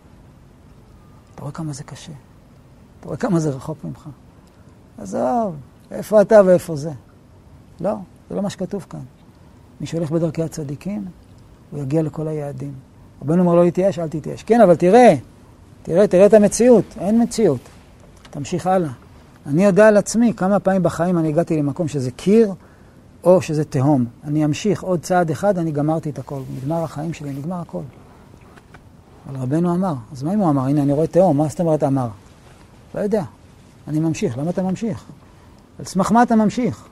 אתה רואה כמה זה קשה. אתה רואה כמה זה רחוק ממך. עזוב, איפה אתה ואיפה זה? לא, זה לא מה שכתוב כאן. מי שהולך בדרכי הצדיקים, הוא יגיע לכל היעדים. רבנו אומר לא להתייאש, אל תתייאש. כן, אבל תראה, תראה, תראה את המציאות. אין מציאות. תמשיך הלאה. אני יודע על עצמי כמה פעמים בחיים אני הגעתי למקום שזה קיר או שזה תהום. אני אמשיך עוד צעד אחד, אני גמרתי את הכל. נגמר החיים שלי, נגמר הכל. אבל רבנו אמר. אז מה אם הוא אמר? הנה, אני רואה תהום, מה זאת אומרת אמר? לא יודע. אני ממשיך. למה אתה ממשיך? על סמך מה אתה ממשיך?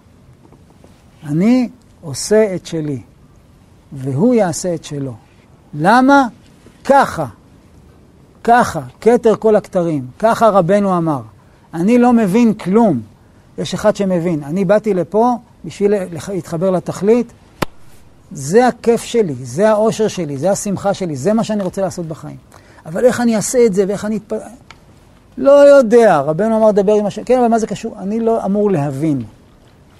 אני עושה את שלי, והוא יעשה את שלו. למה? ככה. ככה, כתר כל הכתרים. ככה רבנו אמר. אני לא מבין כלום. יש אחד שמבין. אני באתי לפה בשביל להתחבר לתכלית. זה הכיף שלי, זה האושר שלי, זה השמחה שלי, זה מה שאני רוצה לעשות בחיים. אבל איך אני אעשה את זה ואיך אני אתפ... לא יודע. רבנו אמר, דבר עם השם. כן, אבל מה זה קשור? אני לא אמור להבין.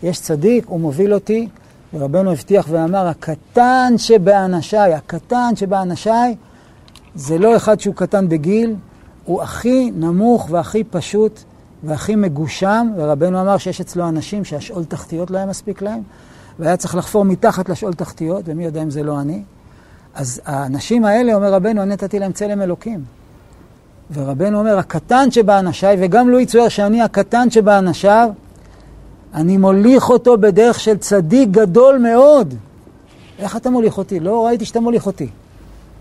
יש צדיק, הוא מוביל אותי, ורבנו הבטיח ואמר, הקטן שבאנשיי, הקטן שבאנשיי, זה לא אחד שהוא קטן בגיל, הוא הכי נמוך והכי פשוט והכי מגושם, ורבנו אמר שיש אצלו אנשים שהשאול תחתיות לא היה מספיק להם, והיה צריך לחפור מתחת לשאול תחתיות, ומי יודע אם זה לא אני. אז האנשים האלה, אומר רבנו, אני נתתי להם צלם אלוקים. ורבנו אומר, הקטן שבאנשיי, וגם לו יצויר שאני הקטן שבאנשיו, אני מוליך אותו בדרך של צדיק גדול מאוד. איך אתה מוליך אותי? לא ראיתי שאתה מוליך אותי.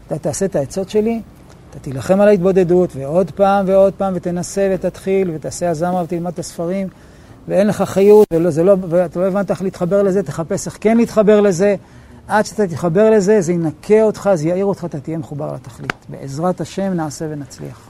אתה תעשה את העצות שלי, אתה תילחם על ההתבודדות, ועוד פעם ועוד פעם, ותנסה ותתחיל, ותעשה הזמרה ותלמד את הספרים, ואין לך חיות, ולא, לא, ואתה לא הבנת איך להתחבר לזה, תחפש איך כן להתחבר לזה. עד שאתה תתחבר לזה, זה ינקה אותך, זה יעיר אותך, אתה תהיה מחובר לתכלית. בעזרת השם נעשה ונצליח.